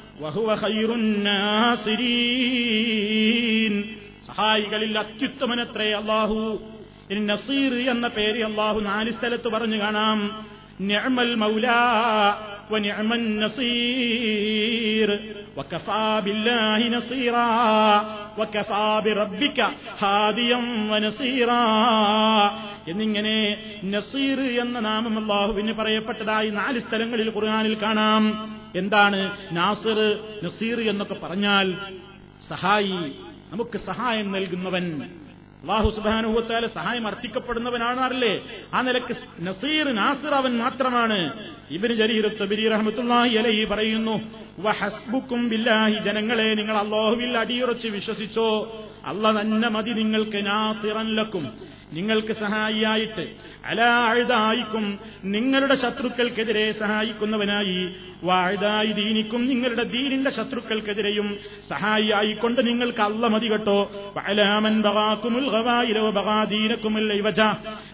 സഹായികളിൽ അത്യുത്തമനത്രേ അള്ളാഹു. നസീർ എന്ന പേര് അള്ളാഹു നാല് സ്ഥലത്ത് പറഞ്ഞു കാണാം. നിഅമൽ മൗലാ ونعم النصير وكفى بالله نصيرا وكفى بربك هاديا ونصيرا എന്നിങ്ങനെ നസീർ എന്ന നാമം അള്ളാഹുവിന് പറയപ്പെട്ടതായി നാല് സ്ഥലങ്ങളിൽ ഖുർആാനിൽ കാണാം എന്താണ് നാസിർ നസീർ എന്നൊക്കെ പറഞ്ഞാൽ സഹായി നമുക്ക് സഹായം നൽകുന്നവൻ അള്ളാഹു സുബാനുഭവത്താൽ സഹായം അർത്ഥിക്കപ്പെടുന്നവനാണ് അല്ലേ ആ നിലയ്ക്ക് നസീർ നാസിർ അവൻ മാത്രമാണ്. ഇബിന് ജരീറത്തുബിരി റഹമത്തുല്ലാഹി അലൈഹി പറയുന്നു വഹസ്ബുക്കും ബില്ലാഹി. ജനങ്ങളെ നിങ്ങൾ അള്ളാഹുവിൽ അടിയുറച്ച് വിശ്വസിച്ചോ? അല്ല തന്നെ മതി നിങ്ങൾക്ക് നാസിറല്ലക്കും നിങ്ങൾക്ക് സഹായിയായിട്ട് അലാഴുതായിക്കും നിങ്ങളുടെ ശത്രുക്കൾക്കെതിരെ സഹായിക്കുന്നവനായി. വാഴുതായി ദീനിക്കും നിങ്ങളുടെ ദീനിന്റെ ശത്രുക്കൾക്കെതിരെയും സഹായിയായിക്കൊണ്ട് നിങ്ങൾക്ക് അല്ല മതി കേട്ടോ.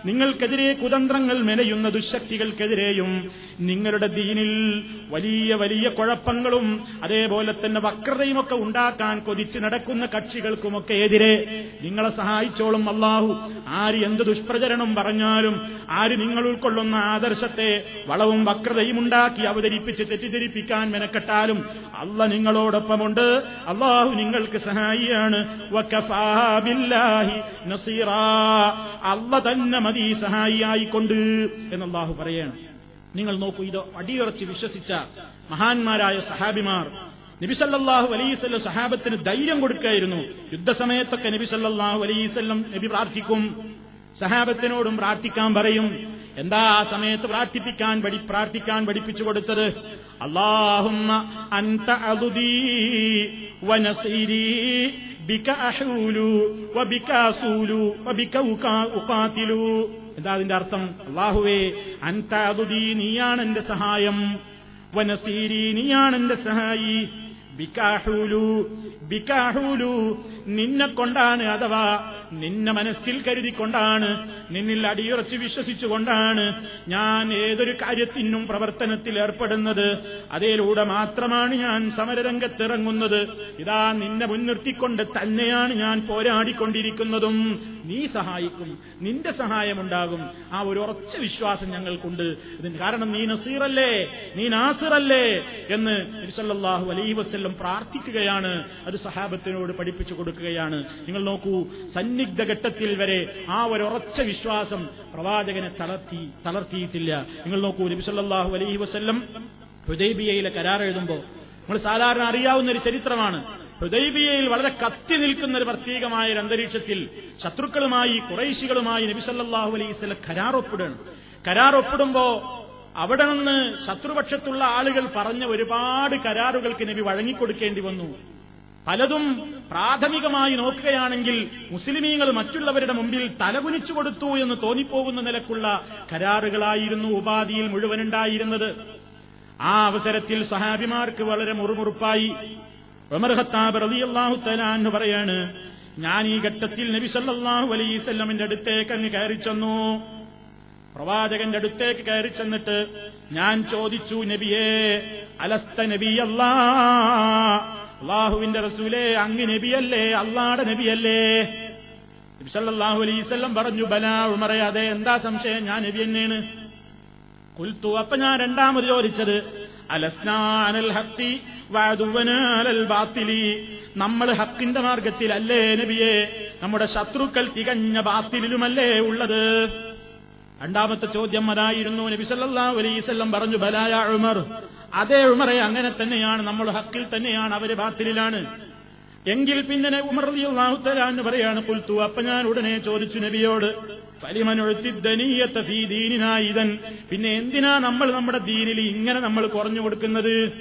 നിങ്ങൾക്കെതിരെ കുതന്ത്രങ്ങൾ മെനയുന്ന ദുശക്തികൾക്കെതിരെയും നിങ്ങളുടെ ദീനിൽ വലിയ വലിയ കുഴപ്പങ്ങളും അതേപോലെ തന്നെ വക്രതയുമൊക്കെ ഉണ്ടാക്കാൻ കൊതിച്ച് നടക്കുന്ന കക്ഷികൾക്കുമൊക്കെ എതിരെ നിങ്ങളെ സഹായിച്ചോളും അള്ളാഹു ആര് എന്ത് ദുഷ്പ്രചരണം പറഞ്ഞാലും ആര് നിങ്ങൾ ഉൾക്കൊള്ളുന്ന ആദർശത്തെ വളവും വക്രതയും ഉണ്ടാക്കി അവതരിപ്പിച്ച് തെറ്റിദ്ധരിപ്പിക്കാൻ മെനക്കെട്ടാലും അല്ല നിങ്ങളോടൊപ്പമുണ്ട്. അള്ളാഹു നിങ്ങൾക്ക് സഹായിയാണ്. അല്ല തന്നെ മതി സഹായിയായിക്കൊണ്ട് എന്ന് അള്ളാഹു പറയാണ്. നിങ്ങൾ നോക്കൂ ഇത് അടിയുറച്ച് വിശ്വസിച്ച മഹാന്മാരായ സഹാബിമാർ നബിസല്ലാഹു അലൈസല്ലം സഹാബത്തിന് ധൈര്യം കൊടുക്കായിരുന്നു. യുദ്ധസമയത്തൊക്കെ നബിസല്ലാഹു അലൈസല്ലം നബി പ്രാർത്ഥിക്കും. സഹാബത്തിനോടും പ്രാർത്ഥിക്കാൻ പറയും. എന്താ ആ സമയത്ത് പ്രാർത്ഥിപ്പിക്കാൻ പഠി പ്രാർത്ഥിക്കാൻ പഠിപ്പിച്ചു കൊടുത്തത്? അള്ളാഹുമ്മ അൻത ബിക വബിക അസൂലു വബിക എന്താ അതിന്റെ അർത്ഥം? അള്ളാഹുവേ അൻത അദുദീ നീയാണ് എന്റെ സഹായം. വനസീരി നീയാണ് എന്റെ സഹായി. ബിക്കാഹൂലു ബിക്കാഹൂലു നിന്നെ കൊണ്ടാണ് അഥവാ നിന്നെ മനസ്സിൽ കരുതിക്കൊണ്ടാണ് നിന്നിൽ അടിയുറച്ച് വിശ്വസിച്ചുകൊണ്ടാണ് ഞാൻ ഏതൊരു കാര്യത്തിനും പ്രവർത്തനത്തിൽ ഏർപ്പെടുന്നത്. അതിലൂടെ മാത്രമാണ് ഞാൻ സമരരംഗത്തിറങ്ങുന്നത്. ഇതാ നിന്നെ മുൻനിർത്തിക്കൊണ്ട് തന്നെയാണ് ഞാൻ പോരാടിക്കൊണ്ടിരിക്കുന്നതും. നീ സഹായിക്കും നിന്റെ സഹായമുണ്ടാകും. ആ ഒരു ഉറച്ച വിശ്വാസം ഞങ്ങൾക്കുണ്ട്. ഇതിന് കാരണം നീ നസീറല്ലേ നീ നാസിറല്ലേ എന്ന് ഇർസല്ലാഹു അലൈ വസ്ല്ലം പ്രാർത്ഥിക്കുകയാണ്. അത് സഹാബത്തിനോട് പഠിപ്പിച്ചു കൊടുക്കുകയാണ്. നിങ്ങൾ നോക്കൂ സന്നിഗ്ധ ഘട്ടത്തിൽ വരെ ആ ഒരു ഉറച്ച വിശ്വാസം പ്രവാചകനെ തളർത്തി തളർത്തിയിട്ടില്ല. നിങ്ങൾ നോക്കൂ നബി സല്ലല്ലാഹു അലൈഹി വസല്ലം ഹുദൈബിയയിലെ കരാർ എഴുതുമ്പോൾ നമ്മൾ സാധാരണ അറിയാവുന്ന ഒരു ചരിത്രമാണ്. ഹുദൈബിയയിൽ വളരെ കത്തി നിൽക്കുന്ന ഒരു പ്രത്യേകമായ ഒരു അന്തരീക്ഷത്തിൽ ശത്രുക്കളുമായി കുറൈശികളുമായി നബിസല്ലാഹു വസല്ലം കരാർ ഒപ്പിടുകയാണ് കരാർ ഒപ്പിടുമ്പോ അവിടെ നിന്ന് ശത്രുപക്ഷത്തുള്ള ആളുകൾ പറഞ്ഞ ഒരുപാട് കരാറുകൾക്ക് നബി വഴങ്ങിക്കൊടുക്കേണ്ടി വന്നു. പലതും പ്രാഥമികമായി നോക്കുകയാണെങ്കിൽ മുസ്ലിമീങ്ങൾ മറ്റുള്ളവരുടെ മുമ്പിൽ തലകുനിച്ചു കൊടുത്തു എന്ന് തോന്നിപ്പോകുന്ന നിലക്കുള്ള കരാറുകളായിരുന്നു ഉപാധിയിൽ മുഴുവനുണ്ടായിരുന്നത്. ആ അവസരത്തിൽ സഹാബിമാർക്ക് വളരെ മുറുമുറുപ്പായി. ഉമർ ഖത്താബ് റളിയല്ലാഹു പറയാണ് ഞാൻ ഈ ഘട്ടത്തിൽ നബി സല്ലല്ലാഹു അലൈസല്ലമിന്റെ അടുത്തേക്ക് അങ്ങ് കയറി ചെന്നു. പ്രവാചകന്റെ അടുത്തേക്ക് കയറി ചെന്നിട്ട് ഞാൻ ചോദിച്ചു നബിയേ അലസ്ത നബിയല്ലാ? അള്ളാഹുവിന്റെ റസൂലേ അങ്ങ് നബിയല്ലേ? അള്ളാടെ നബിയല്ലേ? നബി സല്ലല്ലാഹു അലൈസല്ലം പറഞ്ഞു ബലാ ഉമറേ അതെ എന്താ സംശയം? ഞാൻ നബി തന്നെയാണ്. കുൽത്തു അപ്പൊ ഞാൻ രണ്ടാമത് ചോദിച്ചത് നമ്മൾ ഹക്കിന്റെ മാർഗത്തിലല്ലേ നബിയെ? നമ്മുടെ ശത്രുക്കൾ തികഞ്ഞ ബാത്തിലുമല്ലേ ഉള്ളത്? രണ്ടാമത്തെ ചോദ്യം അതായിരുന്നു. നബി സല്ലല്ലാഹു അലൈവല്ലം പറഞ്ഞു ബലായ ഉമർ. അതേ ഉമറെ അങ്ങനെ തന്നെയാണ്. നമ്മൾ ഹക്കിൽ തന്നെയാണ്. അവർ ബാത്തിലാണ് എങ്കിൽ പിന്നെ ഉമർ തലാന്ന് പറയാണ് പുൽത്തു അപ്പൊ ഞാൻ ഉടനെ ചോദിച്ചു നബിയോട് പിന്നെ എന്തിനാ നമ്മൾ നമ്മുടെ ദീനിൽ ഇങ്ങനെ നമ്മൾ കുറഞ്ഞു കൊടുക്കുന്നത്?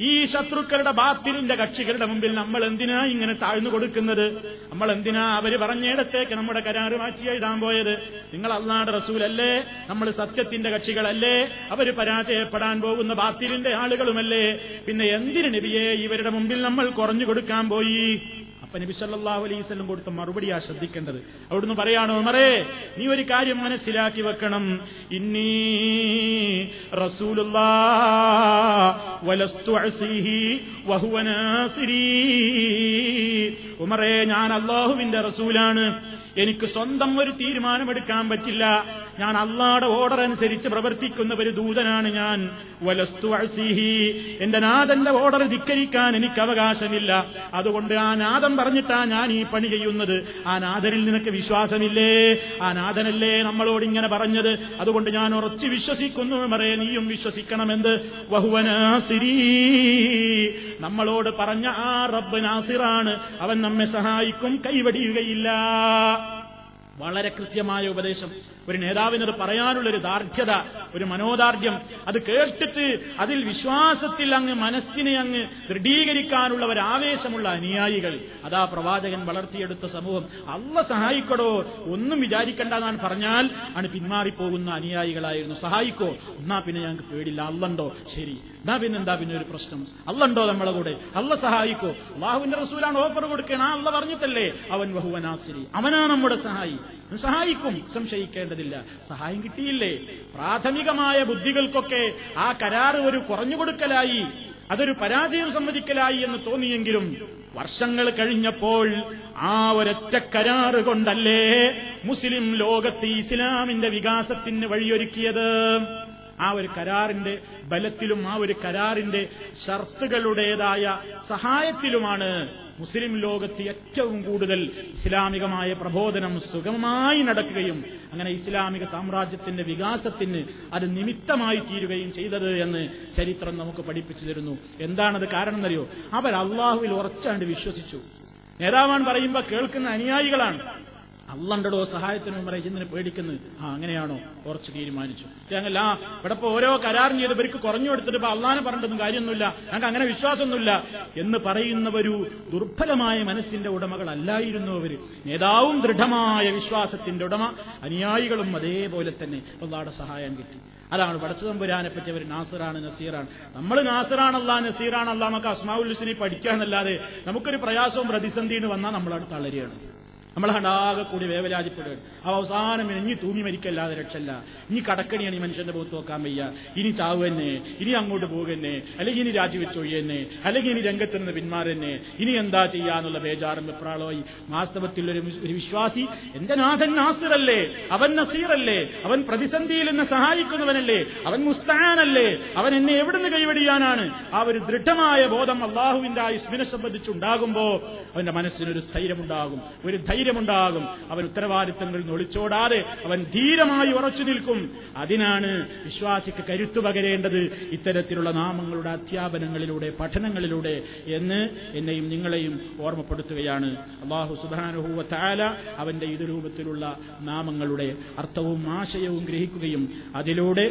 ഈ ശത്രുക്കളുടെ ബാത്തിലിന്റെ കക്ഷികളുടെ മുമ്പിൽ നമ്മൾ എന്തിനാ ഇങ്ങനെ താഴ്ന്നു കൊടുക്കുന്നത്? നമ്മൾ എന്തിനാ അവർ പറഞ്ഞിടത്തേക്ക് നമ്മുടെ കരാറ് മാറ്റി എഴുതാൻ പോയത്? നിങ്ങൾ അള്ളാടെ റസൂലല്ലേ? നമ്മൾ സത്യത്തിന്റെ കക്ഷികളല്ലേ? അവർ പരാജയപ്പെടാൻ പോകുന്ന ബാത്തിലിന്റെ ആളുകളുമല്ലേ? പിന്നെ എന്തിനു നബിയെ ഇവരുടെ മുമ്പിൽ നമ്മൾ കുറഞ്ഞു കൊടുക്കാൻ പോയി? അപ്പൊ നബി സല്ലല്ലാഹു അലൈഹി വസല്ലം കൊടുത്ത മറുപടിയാ ശ്രദ്ധിക്കേണ്ടത്. അവിടുന്ന് പറയാണോ ഉമറേ നീ ഒരു കാര്യം മനസ്സിലാക്കി വെക്കണം. ഇന്നീ റസൂലുള്ള ഉമറേ ഞാൻ അള്ളാഹുവിന്റെ റസൂലാണ്. എനിക്ക് സ്വന്തം ഒരു തീരുമാനമെടുക്കാൻ പറ്റില്ല. ഞാൻ അള്ളാടെ ഓർഡർ അനുസരിച്ച് പ്രവർത്തിക്കുന്ന ഒരു ദൂതനാണ് ഞാൻ. വലസ്തു അഴ്സിഹി എന്റെ നാഥന്റെ ഓർഡർ ധിക്കരിക്കാൻ എനിക്ക് അവകാശമില്ല. അതുകൊണ്ട് ആ നാഥൻ പറഞ്ഞിട്ടാ ഞാൻ ഈ പണി ചെയ്യുന്നത്. ആ നാഥനിൽ നിനക്ക് വിശ്വാസമില്ലേ? ആ നാഥനല്ലേ നമ്മളോട് ഇങ്ങനെ പറഞ്ഞത്? അതുകൊണ്ട് ഞാൻ ഉറച്ച് വിശ്വസിക്കുന്നു. മറേ നീയും വിശ്വസിക്കണമെന്ന് വഹുവനാസിരീ നമ്മളോട് പറഞ്ഞ ആ റബ്ബ് നാസിറാണ്. അവൻ നമ്മെ സഹായിക്കും കൈവടിയുകയില്ല. വളരെ കൃത്യമായ ഉപദേശം. ഒരു നേതാവിനത് പറയാനുള്ളൊരു ദാർഢ്യത ഒരു മനോദാർഢ്യം അത് കേട്ടിട്ട് അതിൽ വിശ്വാസത്തിൽ അങ്ങ് മനസ്സിനെ അങ്ങ് ദൃഢീകരിക്കാനുള്ള ഒരു ആവേശമുള്ള അനുയായികൾ. അതാ പ്രവാചകൻ വളർത്തിയെടുത്ത സമൂഹം. അല്ല സഹായിക്കടോ ഒന്നും വിചാരിക്കണ്ട എന്നാണ് പറഞ്ഞാൽ ആണ് പിന്മാറിപ്പോകുന്ന അനുയായികളായിരുന്നു. സഹായിക്കോ എന്നാ പിന്നെ ഞങ്ങൾക്ക് പേടില്ല. അല്ലണ്ടോ ശരി. എന്നാ പിന്നെ എന്താ പിന്നെ ഒരു പ്രശ്നം? അല്ലണ്ടോ നമ്മളെ കൂടെ? അല്ല സഹായിക്കോ. അള്ളാഹുവിന്റെ റസൂലാണ് ഓഫർ കൊടുക്കണം. ആ അല്ല പറഞ്ഞിട്ടല്ലേ? അവൻ ബഹുവനാസിരി അവനാ നമ്മുടെ സഹായി. സഹായിക്കും സംശയിക്കേണ്ടതില്ല. സഹായം കിട്ടിയില്ലേ? പ്രാഥമികമായ ബുദ്ധികൾക്കൊക്കെ ആ കരാറ് ഒരു കുറഞ്ഞുകൊടുക്കലായി അതൊരു പരാജയം സമ്മതിക്കലായി എന്ന് തോന്നിയെങ്കിലും വർഷങ്ങൾ കഴിഞ്ഞപ്പോൾ ആ ഒരൊറ്റ കരാറ് കൊണ്ടല്ലേ മുസ്ലിം ലോകത്ത് ഇസ്ലാമിന്റെ വികാസത്തിന് വഴിയൊരുക്കിയത്? ആ ഒരു കരാറിന്റെ ബലത്തിലും ആ ഒരു കരാറിന്റെ ഷർത്തുകളുടേതായ സഹായത്തിലുമാണ് മുസ്ലിം ലോകത്ത് ഏറ്റവും കൂടുതൽ ഇസ്ലാമികമായ പ്രബോധനം സുഗമമായി നടക്കുകയും അങ്ങനെ ഇസ്ലാമിക സാമ്രാജ്യത്തിന്റെ വികാസത്തിന് അത് നിമിത്തമായി തീരുകയും ചെയ്തത് എന്ന് ചരിത്രം നമുക്ക് പഠിപ്പിച്ചു തരുന്നു. എന്താണത് കാരണം എന്നറിയോ അവർ അള്ളാഹുവിൽ ഉറച്ചാണ്ട് വിശ്വസിച്ചു. നേതാവാൻ പറയുമ്പോൾ കേൾക്കുന്ന അനുയായികളാണ്. അള്ളണ്ടടോ സഹായത്തിന് ചെന്നിന് പേടിക്കുന്നത് ആ അങ്ങനെയാണോ? കുറച്ച് തീരുമാനിച്ചു. ഞങ്ങൾ ആ ഇവിടെ ഓരോ കരാറും ചെയ്ത് ഇവർക്ക് കുറഞ്ഞു കൊടുത്തിട്ട് ഇപ്പൊ അള്ളാനെ പറഞ്ഞിട്ടൊന്നും കാര്യമൊന്നുമില്ല. ഞങ്ങൾക്ക് അങ്ങനെ വിശ്വാസമൊന്നുമില്ല. എന്ന് പറയുന്നവരു ദുർബലമായ മനസ്സിന്റെ ഉടമകളല്ലായിരുന്നു അവർ. നേതാവും ദൃഢമായ വിശ്വാസത്തിന്റെ ഉടമ അനുയായികളും അതേപോലെ തന്നെ അള്ളാടെ സഹായം കിട്ടി. അതാണ് പടച്ചതമ്പുരാനെ പറ്റി അവർ നാസറാണ് നസീറാണ്. നമ്മൾ നാസറാണല്ല നസീറാണല്ല നമുക്ക് അസ്മാവുൽ അസ്മാവുല്ലിസിനെ പഠിക്കാന്നല്ലാതെ നമുക്കൊരു പ്രയാസവും പ്രതിസന്ധിയും വന്നാൽ നമ്മളവിടെ തളരുകയാണ്. നമ്മൾ ഹണ്ടാകെ കൂടി വേവലാതിപ്പെടുകയാണ്. അവ അവസാനം ഇനി തൂങ്ങി മരിക്കല്ലാതെ രക്ഷല്ല ഇനി കടക്കണിയാണ് ഈ മനുഷ്യന്റെ മുഖത്ത് നോക്കാൻ വയ്യ. ഇനി ചാവ് തന്നെ ഇനി അങ്ങോട്ട് പോകുന്നെ അല്ലെങ്കിൽ ഇനി രാജിവെച്ച് അല്ലെങ്കിൽ ഇനി രംഗത്ത് നിന്ന് പിന്മാറന്നെ. ഇനി എന്താ ചെയ്യാന്നുള്ള ബേജാറും വെപ്രാളോയി വാസ്തവത്തിൽ ഒരു വിശ്വാസി എന്റെ നാഥൻ നാസിറല്ലേ? അവൻ നസീറല്ലേ? അവൻ പ്രതിസന്ധിയിൽ എന്നെ സഹായിക്കുന്നവനല്ലേ? അവൻ മുസ്താനല്ലേ? അവൻ എന്നെ എവിടുന്ന് കൈവടിയാനാണ്? ആ ഒരു ദൃഢമായ ബോധം അള്ളാഹുവിന്റെ ആ ഇസ്മിനെ സംബന്ധിച്ചുണ്ടാകുമ്പോ അവന്റെ മനസ്സിനൊരു സ്ഥൈര്യമുണ്ടാകും. ഒരു ധൈര്യമുണ്ടാകും അവൻ ഉത്തരവാദിത്തങ്ങളിൽ ഒളിച്ചോടാതെ അവൻ ധീരമായി ഉറച്ചു നിൽക്കും. അതിനാണ് വിശ്വാസിക്ക് കരുത്തു പകരേണ്ടത് ഇത്തരത്തിലുള്ള നാമങ്ങളുടെ അധ്യാപനങ്ങളിലൂടെ പഠനങ്ങളിലൂടെ എന്ന് എന്നെയും നിങ്ങളെയും ഓർമ്മപ്പെടുത്തുകയാണ്. അള്ളാഹു സുധാനുഭൂവ അവന്റെ ഇത് രൂപത്തിലുള്ള നാമങ്ങളുടെ അർത്ഥവും ആശയവും ഗ്രഹിക്കുകയും അതിലൂടെ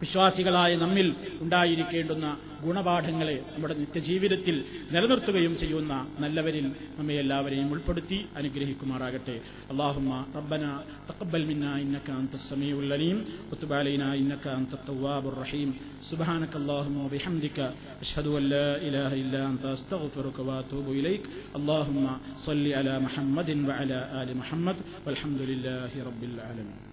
വിശ്വാസികളായ നമ്മിൽ ഉണ്ടായിരിക്കേണ്ടുന്ന ഗുണപാഠങ്ങളെ നമ്മുടെ നിത്യജീവിതത്തിൽ നിലനിർത്തുകയും ചെയ്യുന്ന നല്ലവരിൽ നമ്മെ എല്ലാവരെയും ഉൾപ്പെടുത്തി അനുഗ്രഹിക്കുമാറാകട്ടെ അള്ളാഹുമ്മ റബ്ബന തഖബ്ബൽ മിന്ന ഇന്നക അൻത സമീഉൽ അലീം വതുബ് അലൈനാ ഇന്നക അൻത തവ്വാബുർ റഹീം സുബ്ഹാനക അല്ലാഹുമ്മ വബിഹംദിക അഷ്ഹദു അൻ ലാ ഇലാഹ ഇല്ലാ അൻത അസ്തഗ്ഫിറുക വഅതൂബു ഇലൈക് اللهم صل على محمد وعلى آل محمد والحمد لله رب العالمين